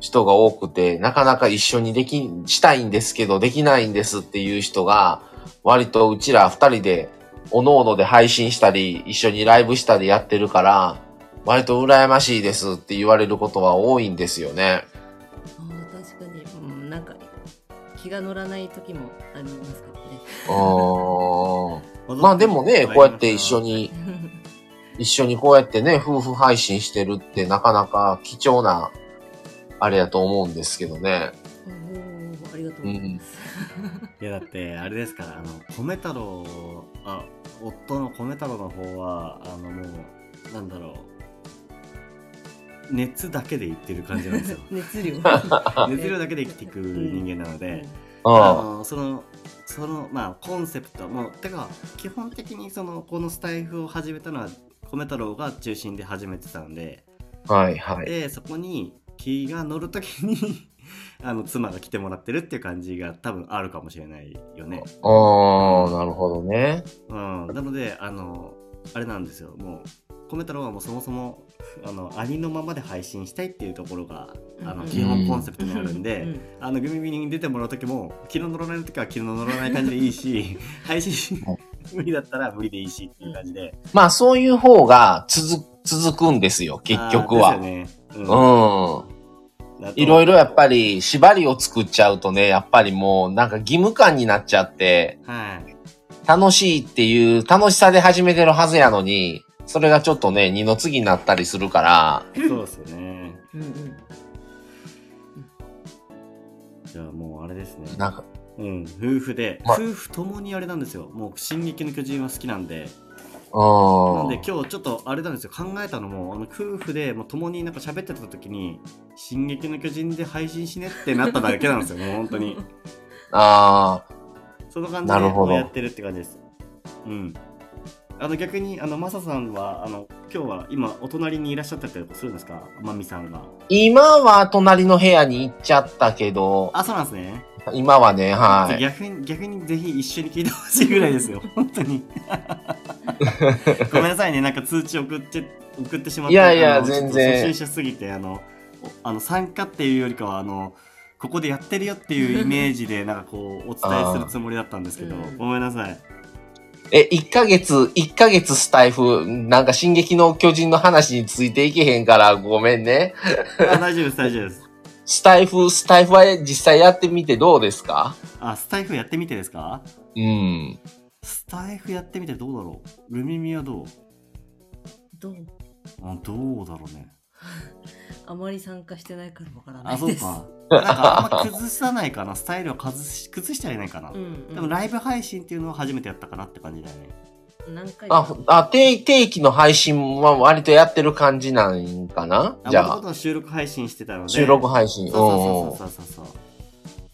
人が多くて、なかなか一緒にでき、したいんですけど、できないんですっていう人が、割とうちら二人で、おのおので配信したり、一緒にライブしたりやってるから、割と羨ましいですって言われることは多いんですよね。気が乗らない時もありますけどね。うーん。まあでもね、こうやって一緒に、一緒にこうやってね、夫婦配信してるってなかなか貴重な、あれやと思うんですけどね。ありがとうございます。いやだってあれですからあの米太郎あ夫の米太郎の方はあのもうなんだろう熱だけで言ってる感じなんですよ 熱量。熱量だけで生きていく人間なので、うん。あのそのそのまあコンセプトもうてか基本的にそのこのスタイフを始めたのは米太郎が中心で始めてたんではいはい。でそこに気が乗るときに あの妻が来てもらってるっていう感じが多分あるかもしれないよね。ああ、なるほどね。うん、なのであのあれなんですよもう米太郎はもうそもそもあのありのままで配信したいっていうところがあのうん基本コンセプトにあるんで、うん。あのグミミに出てもらう時も気の乗らない時は気の乗らない感じでいいし配信無理だったら無理でいいしっていう感じで。まあそういう方が続、続くんですよ、結局は。ね、うん。うん。いろいろやっぱり縛りを作っちゃうとね、やっぱりもうなんか義務感になっちゃって、はい。楽しいっていう楽しさで始めてるはずやのに、それがちょっとね、二の次になったりするから、そうですよね。うんうん。じゃあもうあれですね。なんか、うん夫婦で、ま夫婦ともにあれなんですよ。もう「進撃の巨人」は好きなんで。うん。なんで今日ちょっとあれなんですよ。考えたのもあの夫婦でもう共になんか喋ってた時に「進撃の巨人」で配信しねってなっただけなんですよ。もう本当に。あその感じでやってるって感じです。うんあの逆にあのマサさんはあの今日は今お隣にいらっしゃったりとかするんですか？マミさんが。今は隣の部屋に行っちゃったけど、あそうなんですね。今はね、はい。逆に逆にぜひ一緒に聞いてほしいぐらいですよ。本当に。ごめんなさいね。なんか通知送って送ってしまっていやいや全然。初心者すぎてあのおあの参加っていうよりかはあのここでやってるよっていうイメージでなんかこうお伝えするつもりだったんですけど。うん。ごめんなさいえ、1ヶ月、1ヶ月スタイフ、なんか進撃の巨人の話についていけへんからごめんね。あ大丈夫です大丈夫です。スタイフ、スタイフは実際やってみてどうですか？あスタイフやってみてですか？うん。スタイフやってみてどうだろう？ルミミはどう？どう？あどうだろうね あまり参加してないからわからなあいです。そうか。なんかあんま崩さないかな。スタイルを崩し崩しちゃいないかな、うん、うん。でもライブ配信っていうのは初めてやったかなって感じだよね。何回あ、あ定定期の配信は割とやってる感じなんかな？じゃあ。あもともと、は収録配信してたので。収録配信。そうそうそうそうそうそ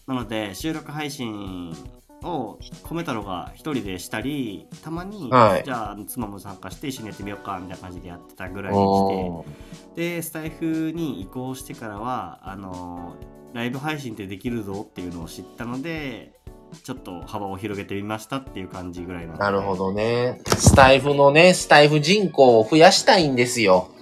う。なので収録配信を米太郎が一人でしたりたまに、はいじゃあ妻も参加して一緒にやってみようかみたいな感じでやってたぐらいにおーしてでスタイフに移行してからはあのライブ配信ってできるぞっていうのを知ったのでちょっと幅を広げてみましたっていう感じぐらいななるほどね。スタイフのね、スタイフ人口を増やしたいんですよ。うん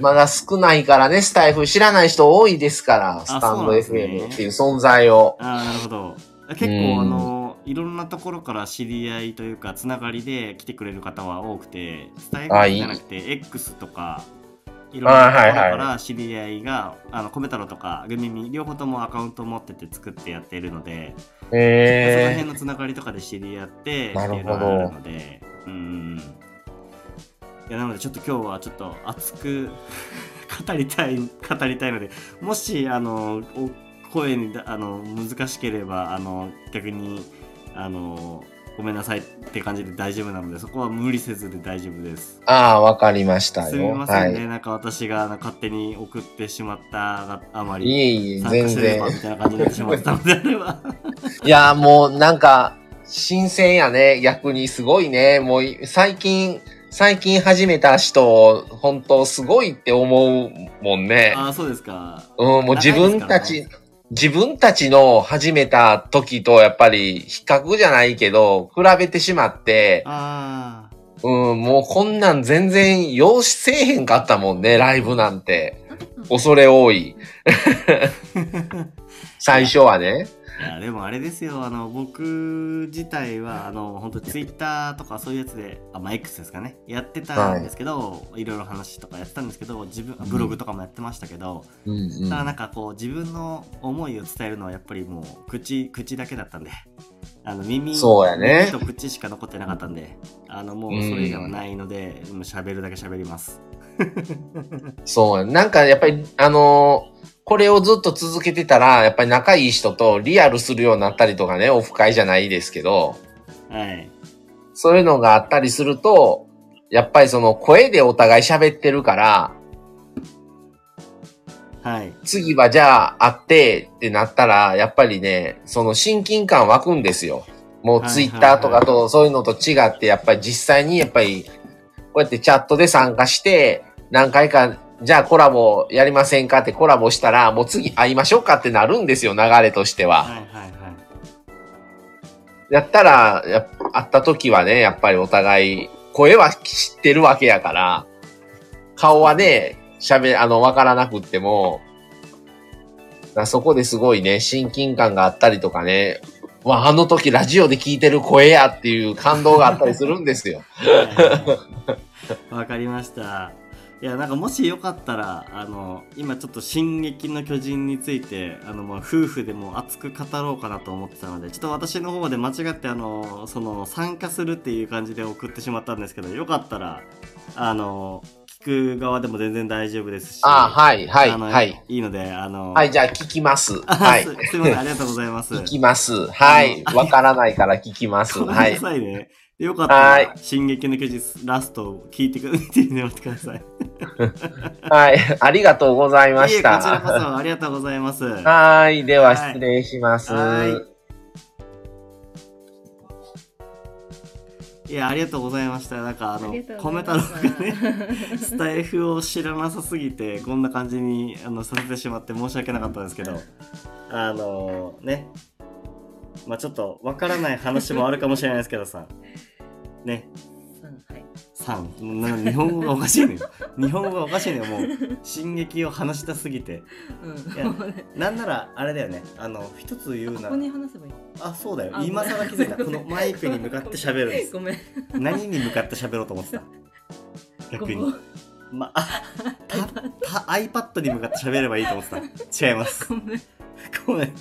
まだ少ないからね、スタイフ知らない人多いですから、スタンドそうなんですね FM っていう存在を。ああなるほど結うん構あのいろんなところから知り合いというかつながりで来てくれる方は多くてスタイフじゃなくて X とかいろんなところから知り合いがあの米太郎とかグミミ両方ともアカウントを持ってて作ってやっているので、そのへ辺のつながりとかで知り合ってっていうのがあるのでうん。いやなのでちょっと今日はちょっと熱く 語りたい語りたいのでもしあのお声にだあの難しければあの逆にあのごめんなさいって感じで大丈夫なのでそこは無理せずで大丈夫です。ああ、わかりましたすみよ。ませんね、はなんか私が勝手に送ってしまったがあまい。りいえいえ、参全然み。たいな感じになってしまったのであれば いや、もうなんか、新鮮やね。逆にすごいね。もう最近、最近始めた人、本当すごいって思うもんね。ああそうですかうん、もう自分たち、自分たちの始めた時とやっぱり比較じゃないけど、比べてしまって、あうん、もうこんなん全然用しせえへんかったもんね、ライブなんて。恐れ多い。最初はね。いやでもあれですよ。あの僕自体はあの本当ツイッターとかそういうやつであまあ X ですかね。やってたんですけど、い、ろいろ話とかやってたんですけど自分ブログとかもやってましたけど、うんうん。ただなんかこう自分の思いを伝えるのはやっぱりもう口口だけだったんであの耳そうやね。耳と口しか残ってなかったんであのもうそれ以外はないのでもう喋るだけ喋ります。そうや。なんかやっぱり、あのーこれをずっと続けてたら、やっぱり仲いい人とリアルするようになったりとかね、オフ会じゃないですけど、はい。そういうのがあったりすると、やっぱりその声でお互い喋ってるから、はい。次はじゃあ会ってってなったら、やっぱりね、その親近感湧くんですよ。もうはいツイッターとかとそういうのと違って、やっぱり実際にやっぱり、こうやってチャットで参加して、何回か、じゃあコラボやりませんかってコラボしたら、もう次会いましょうかってなるんですよ、流れとしては。はいはいはいやったら、やっ会った時はね、やっぱりお互い、声は知ってるわけやから、顔はね、喋、あの、わからなくっても、だそこですごいね、親近感があったりとかね、わ、あの時ラジオで聞いてる声やっていう感動があったりするんですよ。わかりました。いや、なんかもしよかったら、あの、今ちょっと進撃の巨人について、あの、もう夫婦でも熱く語ろうかなと思ってたので、ちょっと私の方で間違って、あの、その、参加するっていう感じで送ってしまったんですけど、よかったら、あの、聞く側でも全然大丈夫ですし、あはい、はい、はい。いいので、あの、はい、じゃあ聞きます。あはいす。すいません、ありがとうございます。聞きます。はい。わからないから聞きます。ごめんなはい。さいね。よかったはいら、進撃の巨人ラストを聞いてく、見てください。はい。ありがとうございましいえ、こちらこた。そありがとうございます。はい。でははい失礼します。はいいや、ありがとうございました。なんか、あの、ありがとう米太郎がね、スタイフを知らなさすぎて、こんな感じにあのさせてしまって申し訳なかったんですけど、あのねまあちょっとわからない話もあるかもしれないですけどさ。ね。うんはい。さん。な日本語がおかしいのよ 日本語がおかしいのよもう進撃を話したすぎて。うん。いやなんならあれだよね。あの一つ言うなここに話せばいい？あそうだよ。あ今更気づいた。このマイクに向かって喋るんです。ごめん。何に向かって喋ろうと思ってた？逆に。まあたた iPad に向かって喋ればいいと思ってた。違います。ごめん。ごめん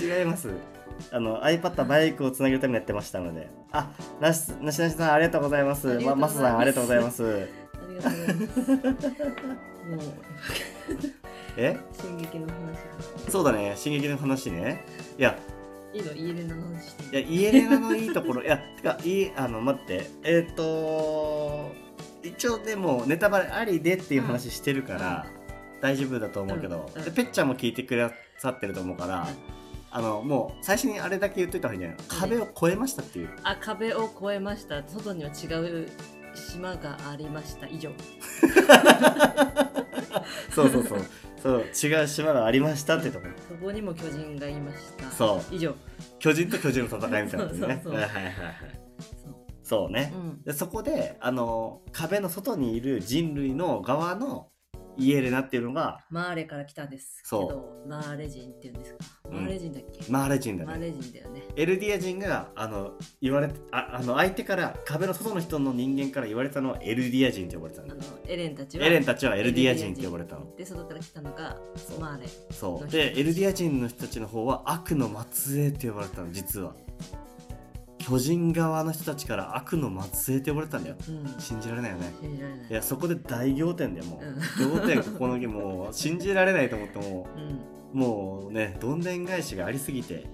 違います。あの iPad はマイクをつなげるためにやってましたので。あなしなしなしさんありがとうございます。まマスさんありがとうございます。ありがとうございます。もうえ？進撃の話。そうだね。進撃の話ね。いや。いいのイエレナの話して。いやイエレナのいいところ。いやてかいいあの待って。えっ、と一応でもネタバレありでっていう話してるから、大丈夫だと思うけど、うん。うん。でペッちゃんも聞いてくださってると思うから、あのもう最初にあれだけ言っといた方がいいんじゃないの？壁を越えましたっていう。あ壁を越えました。外には違う島がありました。以上。そうそうそう。そう違う島がありましたってとこ。ろそこにも巨人がいました。そう。以上。巨人と巨人の戦いみたいなやつね。そうそうそう。はいはいはいはい。そう。そうね、うん。でそこであの壁の外にいる人類の側のイエレナっていうのがマーレから来たんですけそう。どマーレ人っていうんですか？うん。マーレ人だっけ、マーレ人だね。マーレ人だよね。エルディア人があの言われてああの相手から壁の外の人の人間から言われたのはエルディア人って呼ばれてたのあのエレンたちはエレンたちはエルディア人って呼ばれたの。で外から来たのがそう。マーレそう。でエルディア人の人たちの方は悪の末裔って呼ばれてたの実は巨人側の人たちから悪の末裔って呼ばれてたんだよ。うん。信じられないよね。信じられない。いやそこで大仰天だよもう、うん。仰天ここの時もう信じられないと思ってもうん。うもうねどんでん返しがありすぎて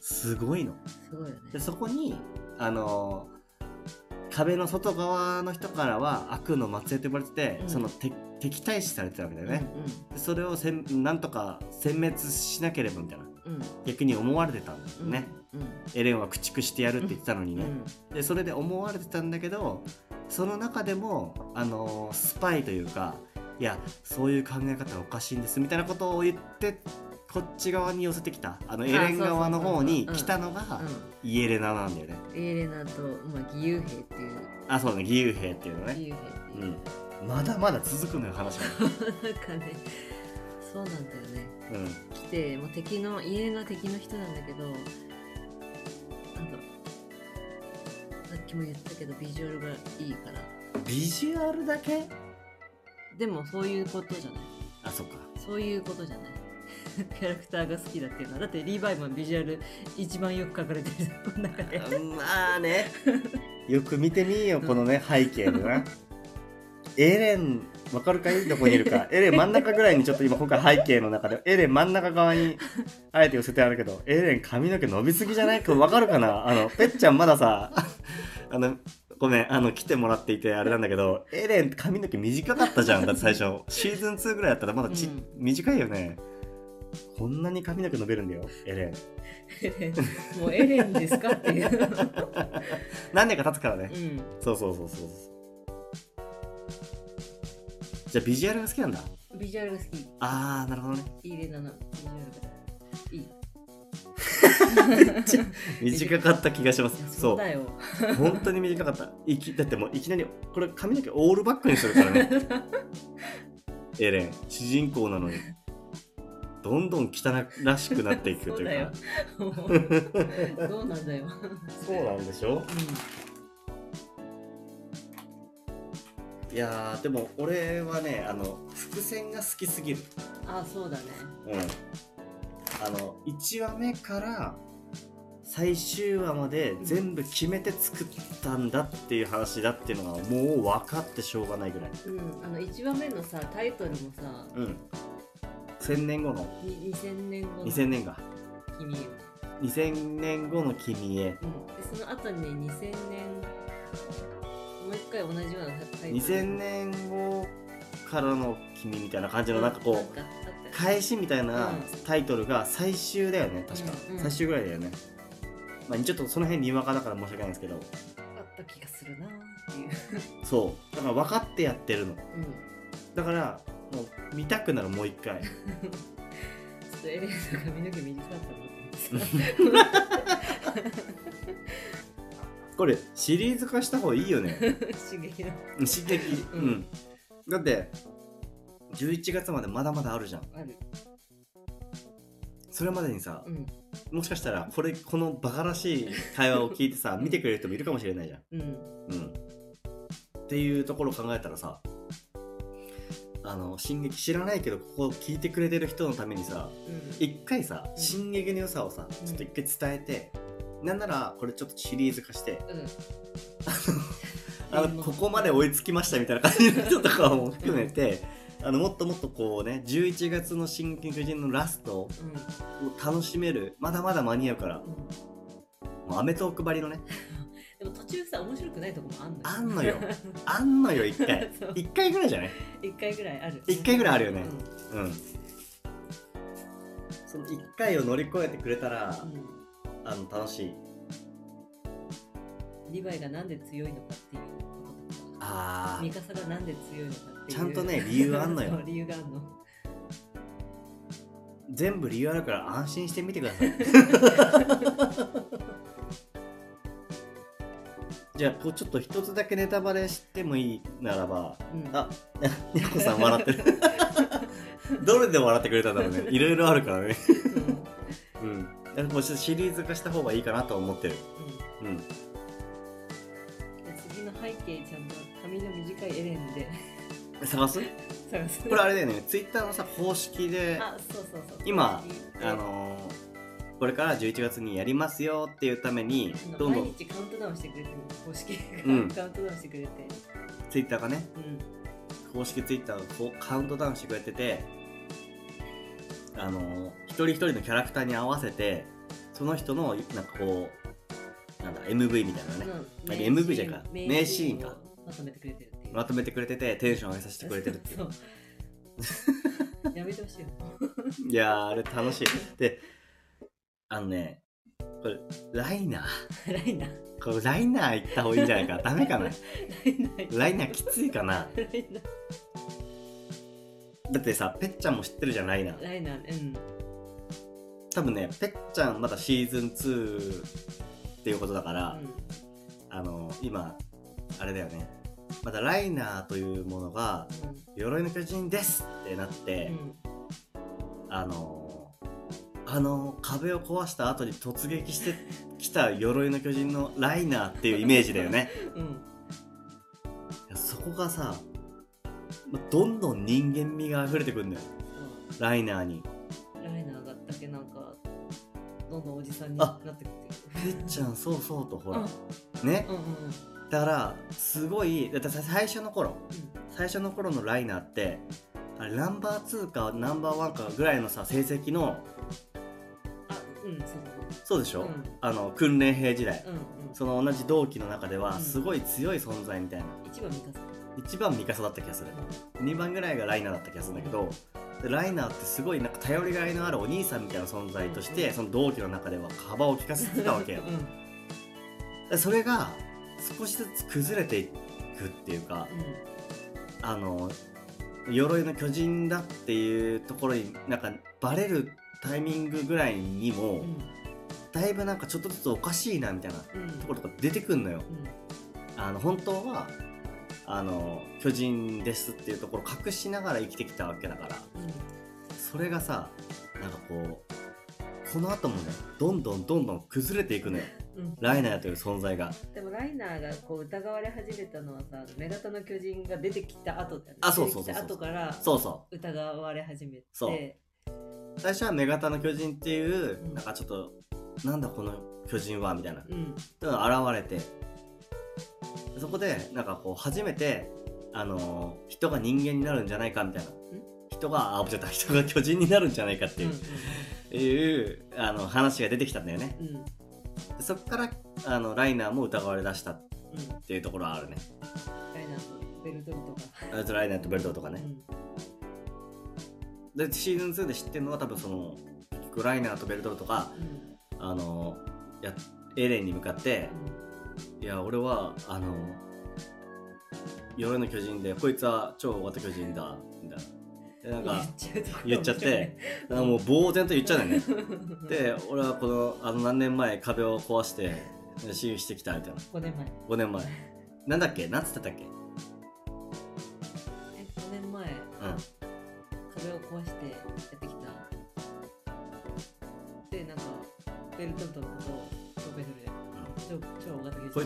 すごいの。すごいよね。でそこにあの壁の外側の人からは悪の末裔と呼ばれてて、うん。その敵敵対視されてたわけだよね、うでそれをせんなんとか殲滅しなければみたいな。んうん。逆に思われてたんだようんね、うんエレンは駆逐してやるって言ってたのにね、うん。でそれで思われてたんだけどその中でもあのスパイというかいやそういう考え方はおかしいんですみたいなことを言ってこっち側に寄せてきた。あのエレン側の方に来たのがイエレナなんだよね、うんエレナと、まあ、義勇兵っていう。あそうだね。義勇兵っていうのね。義勇兵っていう、うん。まだまだ続くのよ話が。なんかねそうなんだよね。うん。来てもう敵のイエレナは敵の人なんだけどなさっきも言ったけどビジュアルがいいから。ビジュアルだけ？でもそういうことじゃない。あそっか。そういうことじゃない。キャラクターが好きだっていうのは。だってリヴァイもビジュアル一番よく描かれてる。この中で。まあね。よく見てみよこのね 背景でなエレンわかるかい？どこにいるか。エレン真ん中ぐらいにちょっと今今回背景の中でエレン真ん中側にあえて寄せてあるけどエレン髪の毛伸びすぎじゃない？かわかるかな？あのペッちゃんまださあのごめんあの来てもらっていてあれなんだけどエレン髪の毛短かったじゃん。だって最初シーズン2ぐらいだったらまだち、うん。短いよね。こんなに髪の毛伸びるんだよエレンエレン。もうエレンですか？っていう、何年か経つからね。うん、そうそうそうそうじゃあビジュアルが好きなんだ。ビジュアルが好き。あーなるほどね。イレナの。ビジュアルがいい。短かった気がします。そう。そうだよ。本当に短かった。いきだってもういきなりこれ髪の毛オールバックにするからね。エレン主人公なのに。どんどん汚らしくなっていくというそうだよ。かもうそうなんだよ、そうなんでしょ？ういやーでも俺はねあの伏線が好きすぎる。ん、あそうだね。うん。あの1話目から最終話まで全部決めて作ったんだっていう話だっていうのがもう分かってしょうがないぐらい。うんあの1話目のさタイトルもさうん。1000年後の。に2000年後の2000年が。君へ2000年後の君へ。うん、でその後にね2000年もう一回同じようなタイトル。2000年後からの君みたいな感じのなんかこう返しみたいなうん。タイトルが最終だよね確か、うん。うん最終ぐらいだよね。まあちょっとその辺にわかだから申し訳ないんですけど。あった気がするなーっていう、そう。だから分かってやってるの。うん、だからもう見たくなるもう一回。ちょっとエレンの髪の毛短かったなと思って。さこれシリーズ化した方がいいよね。刺激の。刺激。う、うん。んだって11月までまだまだあるじゃん。ある。それまでにさう、ん。もしかしたらこれこのバカらしい会話を聞いてさ見てくれる人もいるかもしれないじゃん。うん。うん。っていうところを考えたらさあの進撃知らないけどここ聞いてくれてる人のためにさうん。一回さうん。進撃の良さをさうんちょっと一回伝えて、なんならこれちょっとシリーズ化して。うん。あのここまで追いつきましたみたいな感じの人とかも含めてあのもっともっとこうね11月の「進撃の巨人」のラストを楽しめるまだまだ間に合うから。うん。うんもうアメトークばりのね。でも途中さ面白くないとこもあんのよ。あんのよ。あんのよ一回。そう。一回ぐらいじゃない？一回ぐらいある。一回ぐらいあるよね。ううん。その一回を乗り越えてくれたら、んあの楽しい。リヴァイがなんで強いのかっていうこととか。あミカサがなんで強いのかっていう。ちゃんとね理由あんのよ。理由があんの。全部理由あるから安心してみてください。じゃあこうちょっと一つだけネタバレしてもいいならば。うん。あにゃこさん笑ってる。どれで笑ってくれたんだろうね。いろいろあるからね。うんもうちょっとシリーズ化した方がいいかなと思ってる。うん。次の背景ちゃんと髪の短いエレンで。探す？探す。これあれだよね。ツイッターのさ公式であそうそうそう。今ああのーこれから11月にやりますよっていうためにどんど毎ん日カウントダウンしてくれてる公式カウントダウンしてくれて。ツイッターがね。うん。公式ツイッターがこうカウントダウンしてくれててあのー一人一人のキャラクターに合わせてその人のなんかこうなんだ MV みたいなね。うんなんか MV じゃんか。名シーンか。をまとめてくれてるってまとめてくれててテンション上げさせてくれてるっていう。やめてほしいよいやーあれ楽しい。であのねこれライナー。ライナー。これライナー行った方がいいんじゃないか。ダメかな。ライナーきついかな。だってさぺっちゃんも知ってるじゃんライナー。ライナーうん多分ねぺっちゃんまだシーズン2っていうことだから、あの今あれだよね。まだライナーというものが鎧の巨人ですってなって、うん。うんあのあの壁を壊した後に突撃してきた鎧の巨人のライナーっていうイメージだよね。うん。そこがさまどんどん人間味が溢れてくるんだよ。ライナーに。ライナーがだけなんかどんどんおじさんにあなってくってぺっちゃんそうそうとほら。うん。ね。うんうんうん。だからすごいだってさ最初の頃最初の頃のライナーってあれナンバー2かナンバー1かぐらいのさ成績のあうんそう。そうでしょ、うん。あの訓練兵時代。うんうん。その同じ同期の中ではうん。すごい強い存在みたいな。一番味方。一番味方だった気がする。2番ぐらいがライナーだった気がするんだけどでライナーってすごいなんか頼りがいのあるお兄さんみたいな存在としてその同期の中では幅を利かせてたわけよ。うんでそれが少しずつ崩れていくっていうかあの鎧の巨人だっていうところになんかバレるタイミングぐらいにも、うんうん。だいぶなんかちょっとずつおかしいなみたいなうん。ところとか出てくんのよ。うん。あの本当はあの巨人ですっていうところを隠しながら生きてきたわけだから。それがさなんかこうこの後もねどんどんどんどん崩れていくのよ。うん。うんライナーという存在が。でもライナーがこう疑われ始めたのはさ目型の巨人が出てきた後だよね。あそうそうそうそう。後からそうそ疑われ始めて。そう。う最初は女型の巨人っていううん。なんかちょっとなんだこの巨人はみたいな。うん。現れてそこでなんかこう初めてあのー人が人間になるんじゃないかみたいな。人があ間違った人が巨人になるんじゃないかっていう,、いうあの話が出てきたんだよね。うん。うんうんでそこからあのライナーも疑われ出したっうんていうところはあるね。ライナーとベルトルトが。あとライナーとベルトとかね、うん。でシーズン2で知ってるのは多分その結局ライナーとベルトルトがうん。あのやエレンに向かっていや俺はあの鎧の巨人でこいつは超大型巨人だみたいな。でなんか言っちゃってなんかもう呆然と言っちゃうんだよね。で俺はこのあの何年前壁を壊して私有してきたみたいな。5年前。5年前。なんだっけ？なんつってたっけ？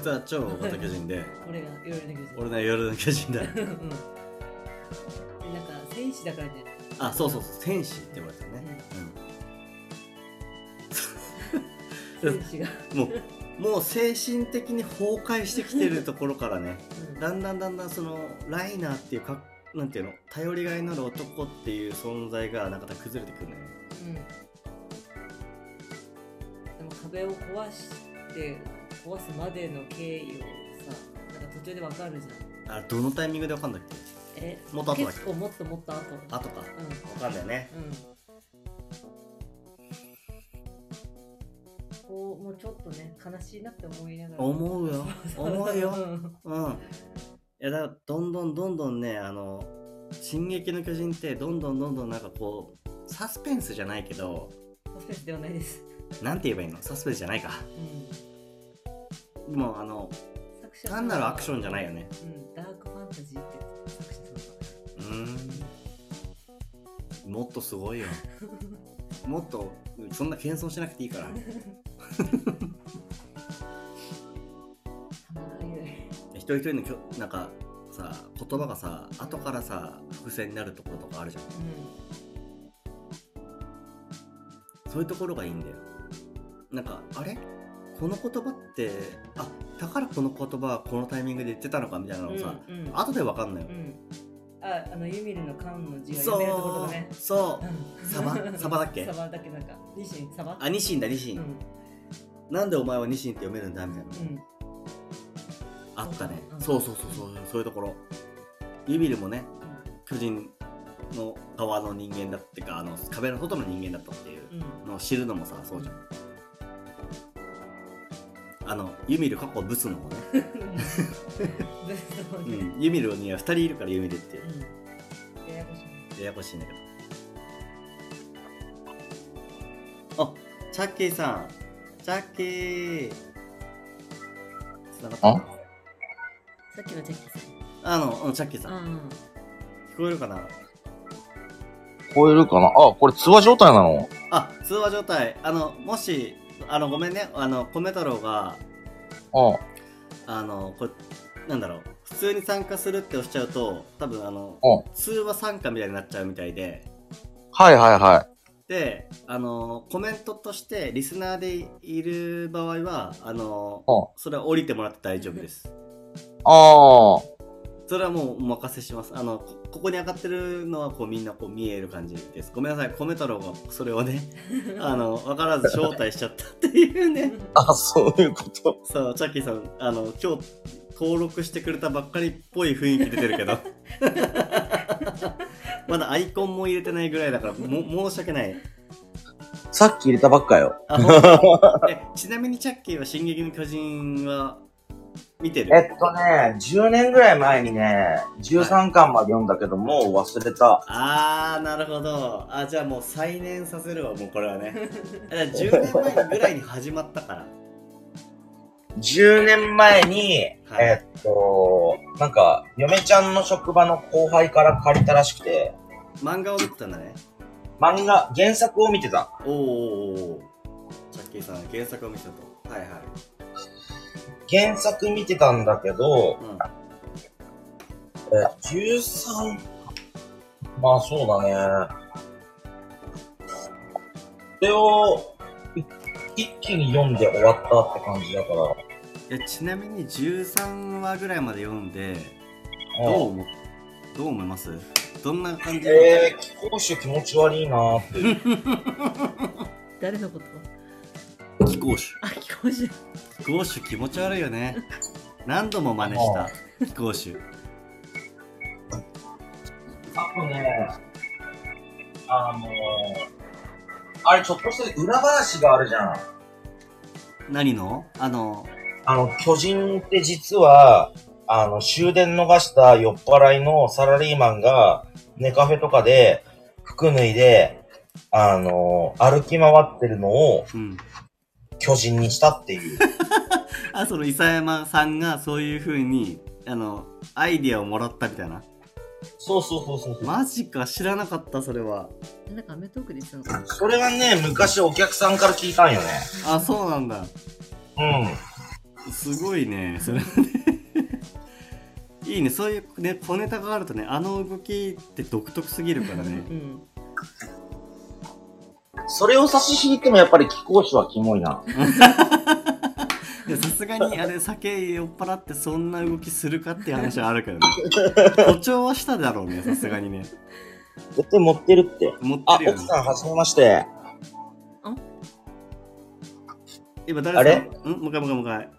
大型巨人こいつは超大型巨人で 俺がいろいろな巨人俺の夜の巨人だ。うん。でなんか戦士だからじゃないあそうそうそう戦士って言われてるね、戦士が、うん、もうもう精神的に崩壊してきてるところからねうん。だんだんだんだんそのライナーっていうかなんていうの頼りがいのある男っていう存在がなんか崩れてくるのよ。ねうん。でも壁を壊して壊すまでの経緯をさなんか途中でわかるじゃん。あどのタイミングでわかんだっけ？え？もっと後だっけ？結構もっともっと後。あとか。うん。わかんないね。うん。こうもうちょっとね悲しいなって思いながら。思うよ。思うよ。うん。うん。いやだからどんどんどんどんねあの「進撃の巨人」ってどんどんどんどんなんかこうサスペンスじゃないけどサスペンスではないです、なんて言えばいいの？サスペンスじゃないか。うん、もうあの単なるアクションじゃないよね。うん、ダークファンタジーって作者さん。がうーん。もっとすごいよ。もっとそんな謙遜しなくていいから。一人一人のきょなんかさ言葉がさ後からさ伏線になるところとかあるじゃん。そういうところがいいんだよ。なんかあれ？この言葉ってあだからこの言葉はこのタイミングで言ってたのかみたいなのをさ、うんうん。後でわかんないよう、ん。ああのユミルの缶の字がそ読めるところとかね。うそう。うん。サバ？サバだっけ？サバだっけ？なんかニシン？サバ？あニシンだニシン、うん。なんでお前はニシンって読めるんだみたいな、うん。あったね、うんそうそうそうそう。そういうところ。ユビルもね巨人の側の人間だってかあの壁の外の人間だったっていううんのを知るのもさそうじゃんあのユミル過去ブスの方ね、ユミルには2人いるからユミルってややこしいややこしいんだけど。あチャッキーさん。チャッキーつながった？あ？さっきのチェックさあのうんチャッキーさん、うん。聞こえるかな？聞こえるかな？あ、これ通話状態なの？あ通話状態。あのもしあのごめんね。あの米太郎がああ。のこれなんだろう。普通に参加するって押しちゃうと多分あのうん通話参加みたいになっちゃうみたいで。はいはいはい。であのコメントとしてリスナーでいる場合はあのうんそれは降りてもらって大丈夫です。ああ。それはもうお任せしますあのこここに上がってるのはこうみんなこう見える感じですごめんなさい米太郎がそれをね あの分からず招待しちゃったっていうね あ、そういうこと。そう、チャッキーさん、あの、今日登録してくれたばっかりっぽい雰囲気出てるけど。まだアイコンも入れてないぐらいだから、も、申し訳ない。さっき入れたばっかよ。ちなみにチャッキーは進撃の巨人は見てるえっとね、10年ぐらい前にね、13巻まで読んだけど、もう忘れた。あー、なるほど。あ、じゃあもう再燃させるわ、もうこれはね。だから10年前ぐらいに始まったから。10年前に、はいえっと、なんか、嫁ちゃんの職場の後輩から借りたらしくて、漫画を見てたんだね。漫画、原作を見てた。おーおーおーチャッキーさん、原作を見てたと。はいはい。原作見てたんだけど、うん。え、13、まあそうだね。それを、い一気に読んで終わったって感じだから。いやちなみに13話ぐらいまで読んでどう思どう思います？どんな感じ？えー、気候種気持ち悪いなーって。誰のこと？気候種あ、聞こえし気候種気持ち悪いよね 何度も真似した気候種あとね、あのー、あれちょっとした裏話があるじゃん。何の？あのあの、巨人って実は、あの、終電逃した酔っ払いのサラリーマンが、ネカフェとかで、服脱いで、あの、歩き回ってるのをうん。巨人にしたっていう。あ、その、伊佐山さんがそういう風に、あの、アイディアをもらったみたいな。そうそうそうそう。マジか、知らなかった、それは。なんかアメトークで言ってたのそれはね、昔お客さんから聞いたんよね。あ、そうなんだ。うん。すごいね、それ。いいね、そういうね、小ネタがあるとね、あの動きって独特すぎるからね。うん。それを差し引いてもやっぱり貴公子はキモいな。さすがにあれ酒酔っ払ってそんな動きするかっていう話はあるけどね。誇張はしただろうねさすがにね。絶対持ってるって。あ持って、るよね。奥さん、はじめまして。今誰あれ？さん？んもう一回もう一回もう一回。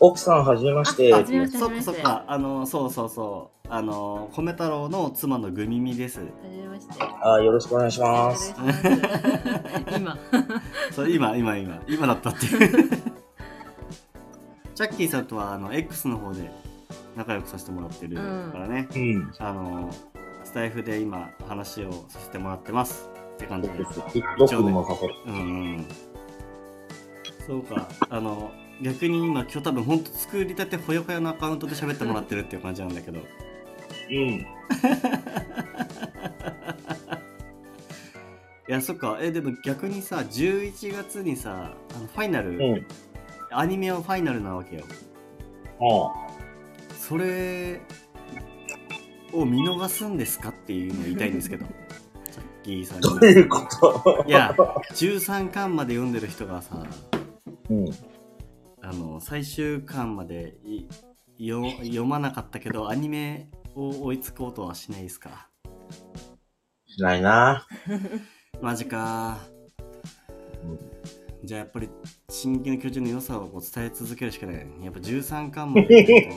奥さん、はじめまして。あはじめましてそっかそっか。あのそうそうそうあの米太郎の妻のグミミです。はじめまして。あ、よろしくお願いします。よろしくお願いします。今。そう今今今。今だったっていう。チャッキーさんとはあの X の方で仲良くさせてもらってるからね、うん。あのスタイフで今話をさせてもらってます。って感じです。させる。うんうん。そうか。あの逆に今今日多分ほんと作りたてほやほやのアカウントで喋ってもらってるっていう感じなんだけどうん。いやそっかえでも逆にさ11月にさあのファイナル、うん。うん。アニメはファイナルなわけよそれを見逃すんですかっていうのを言いたいんですけどチャッキーさんにどういうこと？いや13巻まで読んでる人がさうん。あの最終巻まで読まなかったけどアニメを追いつこうとはしないですか？しないな。マジか。じゃあやっぱり「進撃の巨人」の良さをこう伝え続けるしかない。やっぱ13巻まで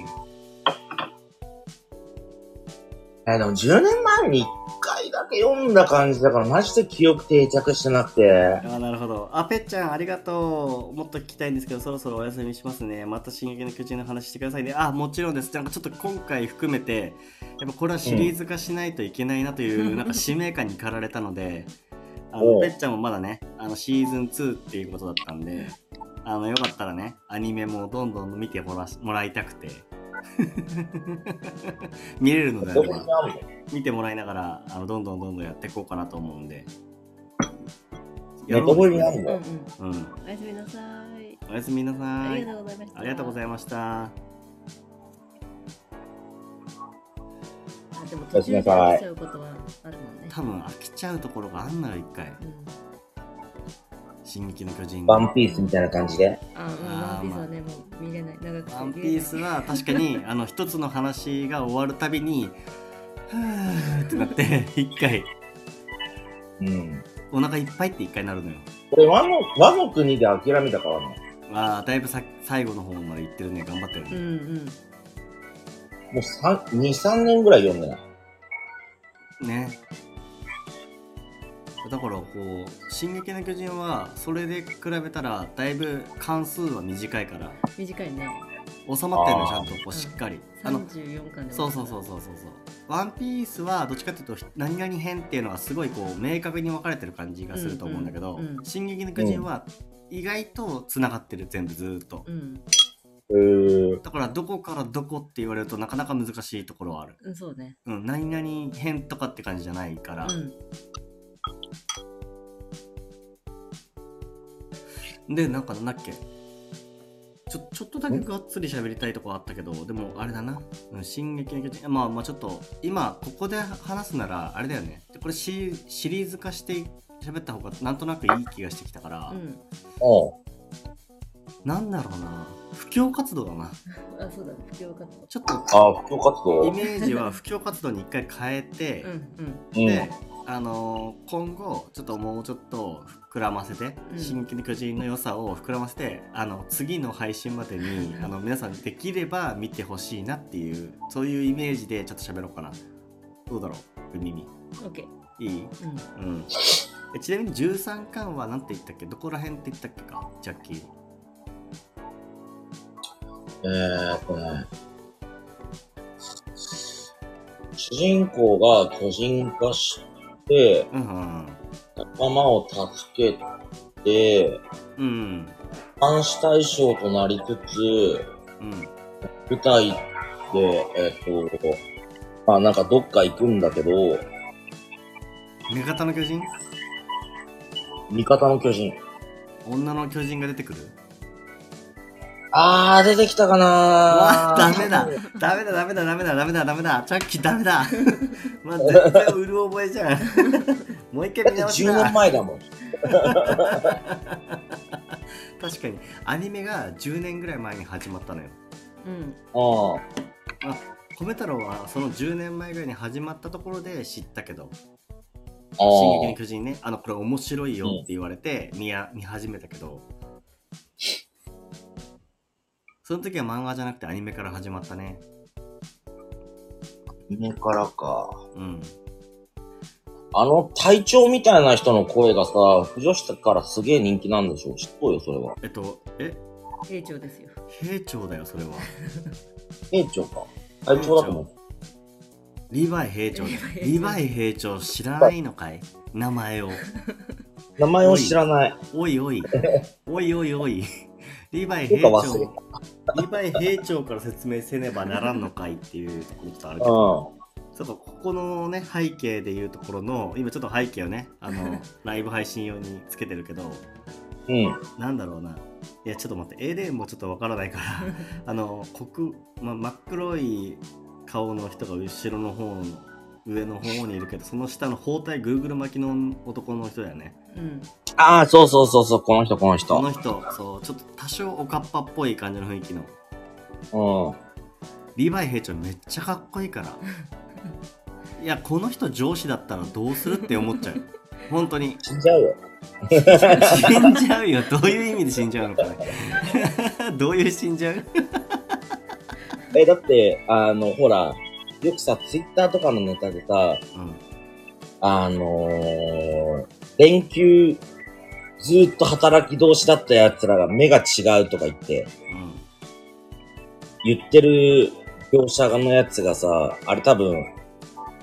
読んでも10年前に1回だけ読んだ感じだから、マジで記憶定着してなくて。あなるほど。あぺっちゃんありがとう。もっと聞きたいんですけどそろそろお休みしますね。また「進撃の巨人」の話してくださいね。あもちろんです。なんかちょっと今回含めてやっぱこれはシリーズ化しないといけないなという、なんか使命感に駆られたのであのぺっちゃんもまだねあのシーズン2っていうことだったんであのよかったらねアニメもどんどん見てもらもらいたくて 見れるのであ見てもらいながらあのどんどんどんどんやっていこうかなと思うんでネトボにあるうんのうん。うんおやすみなさい。おやすみなさあいりがとうございました。ありがとうございましたあでもおやすみなさい途中で飽きちゃうことはあるもんね。多分飽きちゃうところがあんのよ一回うん。「進撃の巨人」ワンピースみたいな感じで？あ、うん、あワンピースは確かにあの一つの話が終わるたびに「はーってなって一回うん。お腹いっぱいって一回なるのよこれ和の、和の国で諦めたからね。ああだいぶさ最後の方まで行ってるね頑張ってるね、うんうん。もう三2、3年ぐらい読んでない。ねだからこう「進撃の巨人」はそれで比べたらだいぶ関数は短いから短いね。収まってるのちゃんとこうしっかり。あの34巻でそうそうそうそうそうそう。ワンピースはどっちかっていうと何々編っていうのがすごいこう明確に分かれてる感じがすると思うんだけど「うんうんうん。進撃の巨人」は意外とつながってる全部ずーっと。うん。だからどこからどこって言われるとなかなか難しいところはある。うん、そうね。うん何々編とかって感じじゃないから、うん。でなんかなんだっけ？ちょちょっとだけがっつり喋りたいとこあったけどでもあれだな「うん進撃の巨人」まあまあちょっと今ここで話すならあれだよねこれシシリーズ化して喋った方がなんとなくいい気がしてきたから、うん。おう。なんだろうな布教活動だな あ、そうだね。布教活動。ちょっとああ、布教活動イメージは布教活動に一回変えて、うんうん。うん。で、あのー今後ちょっともうちょっと膨らませて「うん。進撃の巨人」の良さを膨らませてあの次の配信までにあの皆さんできれば見てほしいなっていうそういうイメージでちょっと喋ろうかな。どうだろう耳オッケー。いい？うん。うん。えちなみに13巻は何て言ったっけ？どこら辺って言ったっけか？ジャッキー。えーっとね。主人公が巨人化して、うんうん仲間を助けて、うんうん監視対象となりつつ、うん舞台で、えっ、と、まあなんかどっか行くんだけど、味方の巨人？味方の巨人。女の巨人が出てくる？あー、出てきたかなわダメだ。ダメだダメだダメだダメだダメだ。チャッキーダメだまあ絶対うる覚えじゃん。もう一回見10直しだ年前だもん。確かに。アニメが10年ぐらい前に始まったのよ。うん。あ米太郎はその10年前ぐらいに始まったところで知ったけど。あ。「進撃のあ巨人ね」あのこれ面白いよって言われて見や見始めたけど。その時は漫画じゃなくてアニメから始まったね夢からか。うん。あの隊長みたいな人の声がさ、不女子からすげえ人気なんでしょ知っとうよ、それは。えっとえ？兵長ですよ。兵長だよそれは。兵長か。隊長だと思う。リヴァイ兵長。だ よリヴァイ兵長。リヴァイ兵長知らないのかい？名前を。名前を知らない。おいおい。おいおいおいリヴァイ兵長リヴァイ兵長から説明せねばならんのかいっていうところちょっとあるけうどん。ちょっとここのね背景でいうところの今ちょっと背景をねあのライブ配信用につけてるけどうん。なんだろうないやちょっと待ってエレンもちょっとわからないから あの黒、ま、真っ黒い顔の人が後ろの方の上の方にいるけどその下の包帯ぐるぐる巻きの男の人だよねうん。ああ、そうそうそうそう、この人、このこ人。の人そうちょっと多少おかっぱっぽい感じの雰囲気の。うん。リヴァイ兵長めっちゃかっこいいから。いやこの人上司だったらどうするって思っちゃう。本当に。死んじゃうよ。死んじゃうよ。どういう意味で死んじゃうのかね どういう死んじゃう？え、だって、あの、ほら、よくさ、ツイッターとかのネタでさ、うん。あのー、連休、ずーっと働き同士だった奴らが目が違うとか言って、言ってる業者のやつがさ、あれ多分、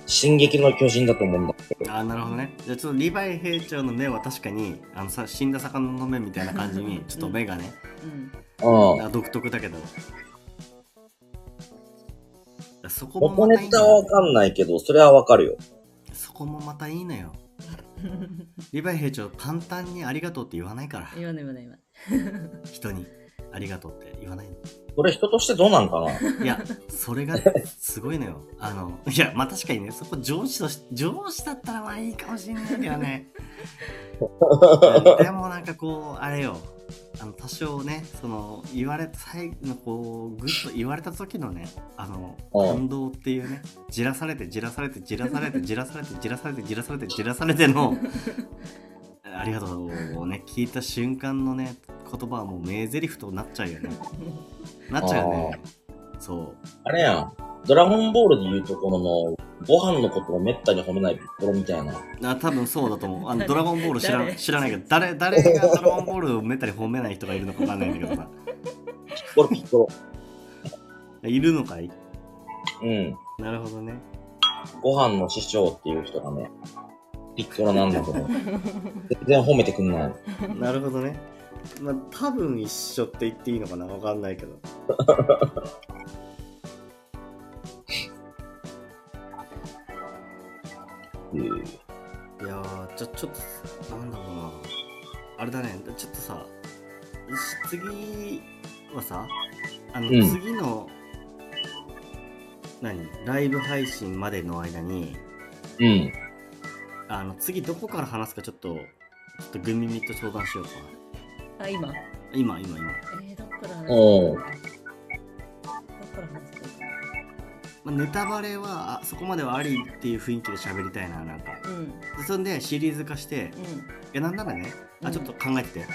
進撃の巨人だと思うんだけど。ああなるほどねじゃあちょっとリヴァイ兵長の目は確かにあのさ死んだ魚の目みたいな感じにちょっと目がね、うんうん。あ独特だけどそこも元ネまたいいのタはわかんないけど、それはわかるよ。そこもまたいいのよリヴァイ兵長簡単にありがとうって言わないから言わない言わない言わない人にありがとうって言わないのそれ人としてどうなんかな？いや、それがすごいのよ。あの、いや、まあ確かにね、そこ上司とし、上司だったらまあいいかもしれないけどね。でもなんかこう、あれよ。あの、多少ね、その、言われた、最後のこう、ぐっと言われた時のね、あの、うん感動っていうね、じらされて、じらされて、じらされて、じらされて、じらされて、じらされて、じらされての、ありがとうをね、聞いた瞬間のね、言葉はもう名台詞となっちゃうよね。なっちゃうよね。そう。あれやん。ドラゴンボールで言うところの、ご飯のことをめったに褒めないピッコロみたいな。あ多分そうだと思う。あの誰ドラゴンボール知ら誰？知らないけど、誰、誰がドラゴンボールをめったに褒めない人がいるのかわかんないんだけどさ。ピッコロピッコロ。いるのかい？うん。なるほどね。ご飯の師匠っていう人がね、ピッコロなんだけど、全然褒めてくんない。なるほどね。まあ、多分一緒って言っていいのかな？わかんないけど。うんいやー、ちょ、ちょっと、なんだろうな。あれだね、ちょっとさ、し次はさ、あの、うん次の、何？ライブ配信までの間に、うん。あの、次どこから話すかちょっと、ちょっとグミミと相談しようか。あ今？今、今、今。えー、だっから話す？かまあ、ネタバレはあそこまではありっていう雰囲気で喋りたいな、なんか。うん。でそんでシリーズ化して、うん。いや、なんならね、あ、ちょっと考えてて。うん。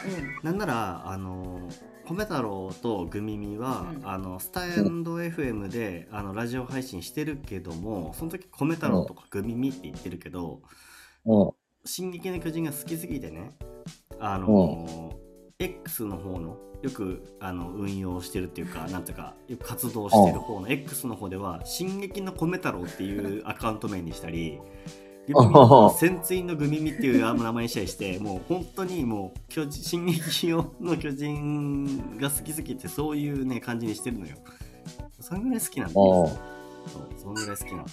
なんなら、あの米太郎とグミミは、うん。あのスタンド FM であのラジオ配信してるけどもその時米太郎とかグミミって言ってるけどうん。「進撃の巨人」が好きすぎてねあの、X の方のよくあの運用してるっていうかなんていうかよく活動してる方の X の方では「進撃の米太郎」っていうアカウント名にしたり 潜水のグミミっていう 名前にしたりしてもう本当にもう巨人進撃用の巨人が好きすぎてそういうね感じにしてるのよ。そんぐらい好きなんだよ。うん。そうそんぐらい好きなの。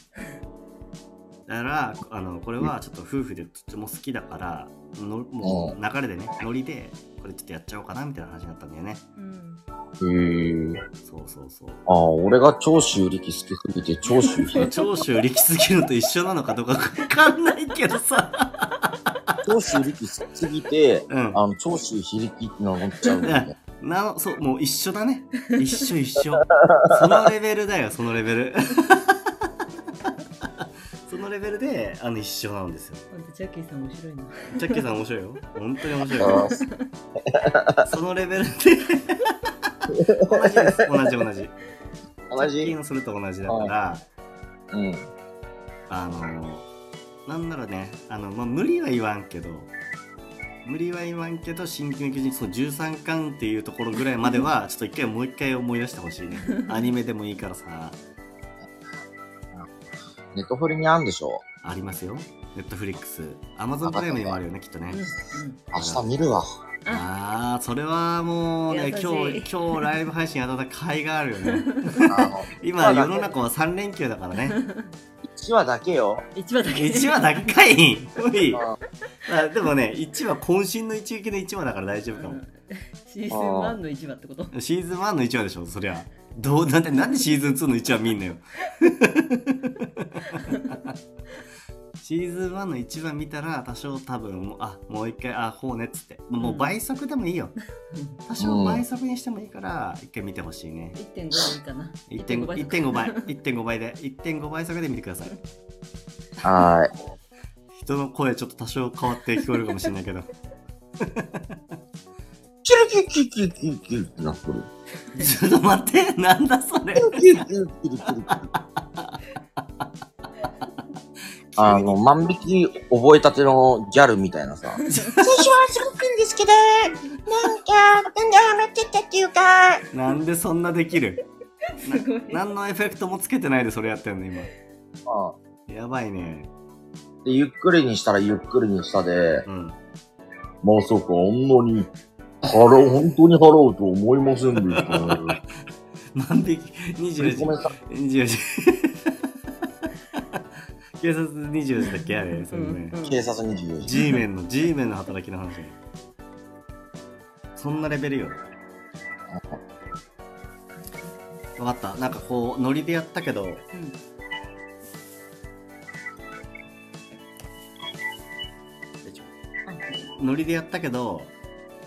だからあのこれはちょっと夫婦でとっても好きだからのもう流れでねノリでこれちょっとやっちゃおうかなみたいな話になったんだよね。うん。へえ。そうそうそう。ああ、俺が長州力好きすぎて、長州力、長州力すぎるのと一緒なのかどうかわかんないけどさ。長州力好きすぎて、うん。あの、長州力って名乗っちゃうんだよね。なのそうもう一緒だね。一緒一緒。そのレベルだよそのレベル。そ のレベルであの一緒なんですよ。ジャッキーさん面白いな。ジャッキーさん面白いよ。本当に面白い そのレベルで。同じです。同じ。同じ？同さっきじのそれと同じだから。うん。あのなんならねあの、まあ、無理は言わんけど無理は言わんけど「進撃の巨人」その13巻っていうところぐらいまではちょっと一回もう一回思い出してほしいね。アニメでもいいからさネットフリにあるんでしょ？ありますよ。ネットフリックス。アマゾンプライムにもあるよねきっとね。明日見るわ。ああそれはもうね今日今日ライブ配信当たった甲斐があるよね。今世の中は3連休だからね1話だけよ。一話だけ。1話だけかい。おい。ああでもね1話渾身の一撃の1話だから大丈夫かも。うんシーズン1の一話ってこと？シーズン1の1話でしょそりゃ。どうなんでなんでシーズン2の1話見んのよ シーズン1の1話見たら多少多分もうあもう一回あこうねっつって。もう倍速でもいいよ。多少倍速にしてもいいから一回見てほしいね。1.5でいいかな。1.5 1.5倍1.5倍。で。1.5倍速で見てください。はーい。人の声ちょっと多少変わって聞こえるかもしれないけど。キュルキュルキュルキュルキュルってなってる。ちょっと待ってなんだそれあの、万引き覚えたてのギャルみたいなさ。最初はすごくいいんですけど、なんか、なんでハマってったっていうか、なんでそんなできる？すごい。何のエフェクトもつけてないでそれやってんの今あやばいねで、ゆっくりにしたらゆっくりにしたで、うんまさかあんなに払う、本当に払うと思いませんでしたね。万引き24時ごめんなさい。24時警察24時だっけ？あれそれね、うん。警察24時。G メンの G メンの働きの話。ねそんなレベルよ。分かった。なんかこうノリでやったけど。うん。ノリでやったけど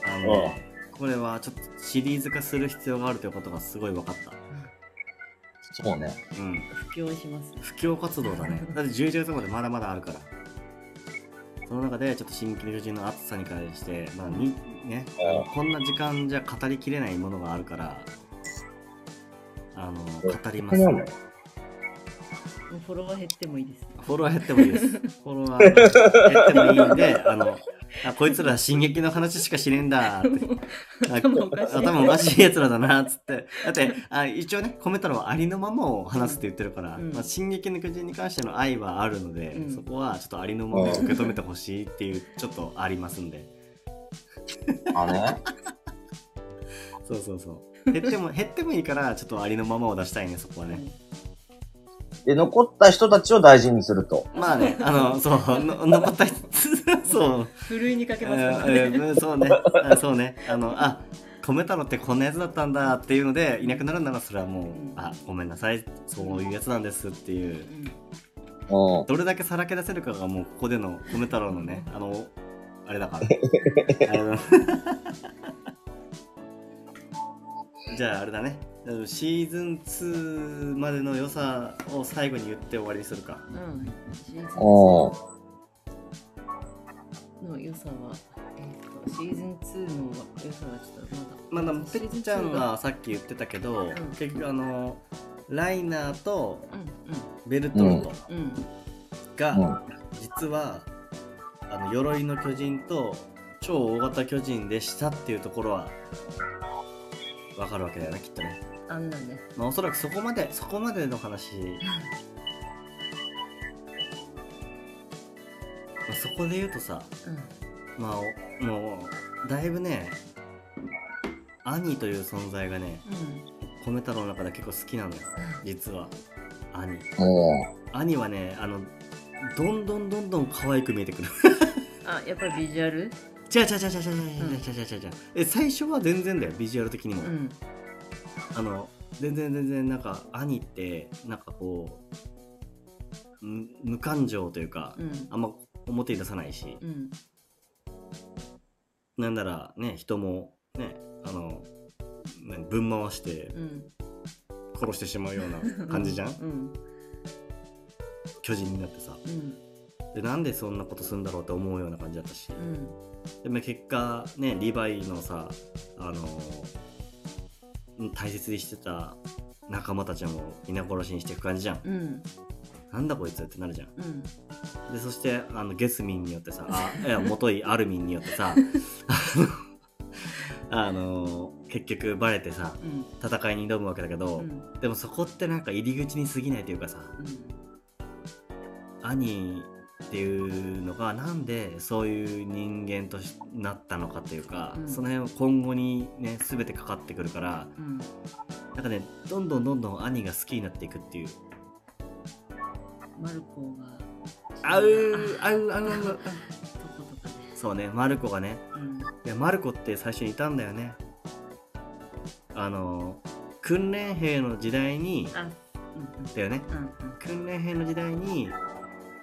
あのこれはちょっとシリーズ化する必要があるということがすごい分かったそうね。うん布教します。布教活動だね だって11月までまだまだあるからその中でちょっと新規の巨人の暑さに関して、まあにね、あこんな時間じゃ語りきれないものがあるからあの語りますそうなのもうフォロワー減ってもいいです。フォロワー減ってもいいです。フォロワー減ってもいいんで、あの、あこいつら進撃の話しかしねえんだって。あ頭おかしい頭おかしい奴らだなっつって。だって、あ一応ね、コメ太郎はありのままを話すって言ってるから、うんまあ、進撃の巨人に関しての愛はあるので、うんそこはちょっとありのままを受け止めてほしいっていう、ちょっとありますんで。あね。そうそうそう。減っても、減ってもいいから、ちょっとありのままを出したいね、そこはね。で、残った人たちを大事にすると。まあね、あの、そう、の残った人、そう。ふるいにかけえますそうね、あそうね、あの、あ、米太郎ってこんなやつだったんだっていうので、いなくなるならそれはもう、んあ、ごめんなさい、そういうやつなんですっていう、うんうん。どれだけさらけ出せるかがもうここでの米太郎のね、あの、あれだから。じゃああれだね、シーズン2までの良さを最後に言って終わりにするか。うん。シーズンおー2の良さは、えっと、シーズン2の良さはちょっとまあ、でまだ。もてっちゃんがさっき言ってたけど、ん結局あのライナーとうベルトルト。が、うん実はあの鎧の巨人と超大型巨人でしたっていうところはわかるわけだよねきっとね、あんなんね。まあ、おそらくそこまでそこまでの話。あそこで言うとさうん。まあおもうだいぶね兄という存在がね米太郎の中で結構好きなのよ。実は。兄。お兄はねあのどんどんどんどん可愛く見えてくる。あやっぱりビジュアル？違う違う違う違う違う違う違う違う。違うえ最初は全然だよビジュアル的にも、うんあの全然全然なんか兄ってなんかこうむ無感情というか、うん。あんま表に出さないし、うん。なんならね人もねあの何ぶん回してうん。殺してしまうような感じじゃん？うん。巨人になってさ。うん。でなんでそんなことするんだろうって思うような感じだったし。うん。でも結果ねリヴァイのさあのうん大切にしてた仲間たちも皆殺しにしていく感じじゃん。うん。なんだこいつってなるじゃん。うん。でそしてあのゲスミンによってさあいや 元いアルミンによってさ あの結局バレてさうん。戦いに挑むわけだけど、うん。でもそこってなんか入り口に過ぎないというかさ兄っていうのがなんでそういう人間としなったのかというか、うん。その辺は今後にね全てかかってくるからうん。なんかねどんどんどんどん兄が好きになっていくっていう。マルコがあうあうあうあう そうねマルコがね。うん。いやマルコって最初にいたんだよね。あの訓練兵の時代にだよね。うんうん。訓練兵の時代に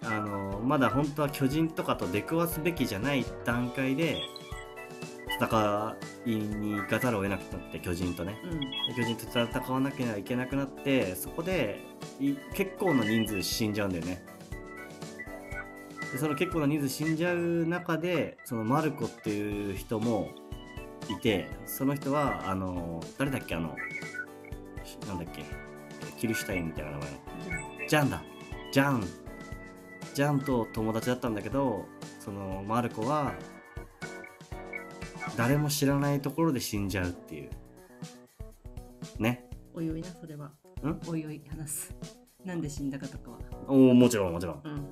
あのまだ本当は巨人とかと出くわすべきじゃない段階で戦いに行かざるを得なくなって巨人とね。うん。で巨人と戦わなきゃいけなくなってそこでい結構な人数死んじゃうんだよね。でその結構な人数死んじゃう中でそのマルコっていう人もいてその人はあの誰だっけあのしなんだっけキルシュタインみたいな名前の。ジャンだ。ジャンジャンと友達だったんだけどそのマルコは誰も知らないところで死んじゃうっていう。ね。おいおいなそれは。ん？おいおい話す。なんで死んだかとかは。おおもちろんもちろん、はい、うん。今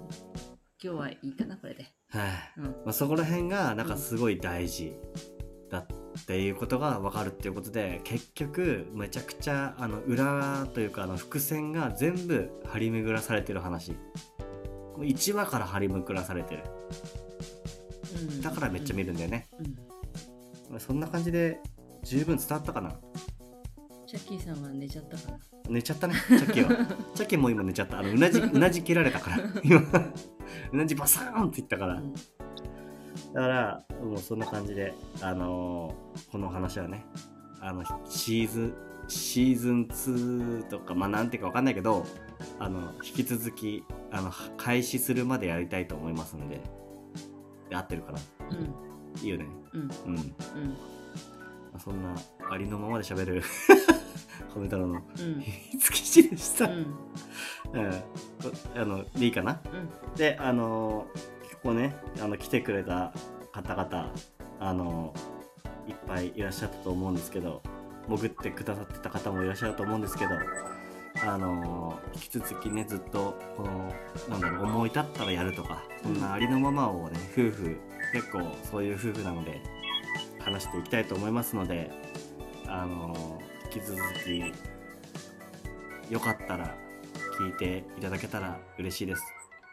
日はいいかなこれで。うん。まあ、そこら辺がなんかすごい大事だっていうことが分かるっていうことで結局めちゃくちゃあの裏というかあの伏線が全部張り巡らされてる話1話から張り巡らされてる。うん。だからめっちゃ見るんだよね、うん。そんな感じで十分伝わったかな？チャッキーさんは寝ちゃったかな？寝ちゃったねチャッキーは。チャッキーも今寝ちゃった。あのうなじ うなじ切られたから。今。うなじバサーンっていったから、うん。だからもうそんな感じであのーこの話はねあのシーズンシーズン2とかまあなんていうかわかんないけどあの引き続きあの開始するまでやりたいと思いますんで。で合ってるかな？うん。いいよね。うん。うん、まうん。あ、そんなありのままで喋る。褒め太郎のうん。秘密基地でした、うん。うん、こあのでいいかな？うん。であの結構ねあの来てくれた方々あのいっぱいいらっしゃったと思うんですけど潜ってくださってた方もいらっしゃると思うんですけどあの引き続きねずっとこのなんだろう思い立ったらやるとかそんなありのままをね夫婦結構そういう夫婦なので話していきたいと思いますのであの引き続きよかったら聞いていただけたら嬉しいです。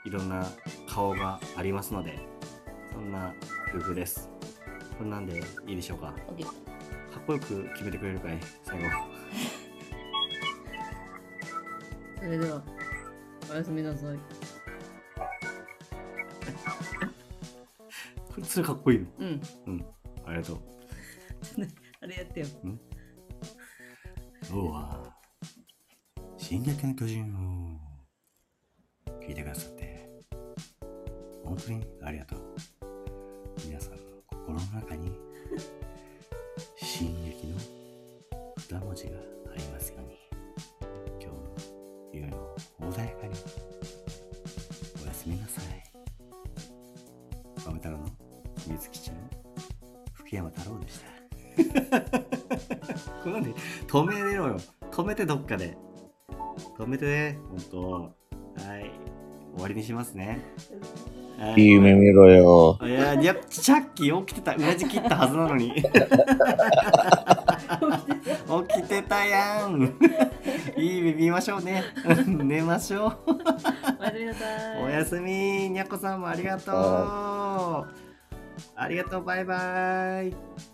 いろんな顔がありますのでそんな夫婦です。こんなんでいいでしょうか？かっこよく決めてくれるかい？最後それではおやすみなさい。こいつらかっこいいの？うん。うん。ありがとう。あれやってよ。今日は「進撃の巨人」を。聞いてくださって。本当にありがとう。皆さんの心の中に「進撃」の二文字が穏やかに。おやすみなさい。豆太郎の秘密基地の福山太郎でした。これなんで止めれろよ。止めてどっかで。止めてねほんとはい。終わりにしますね。いい。夢見ろよ。いや、いや、チャッキー起きてた。裏地切ったはずなのに。起きてたやん。いい夢見ましょうね。寝ましょう。おやすみなさい。おやすみ。にゃこさんもありがとう。ありがとう。バイバイ。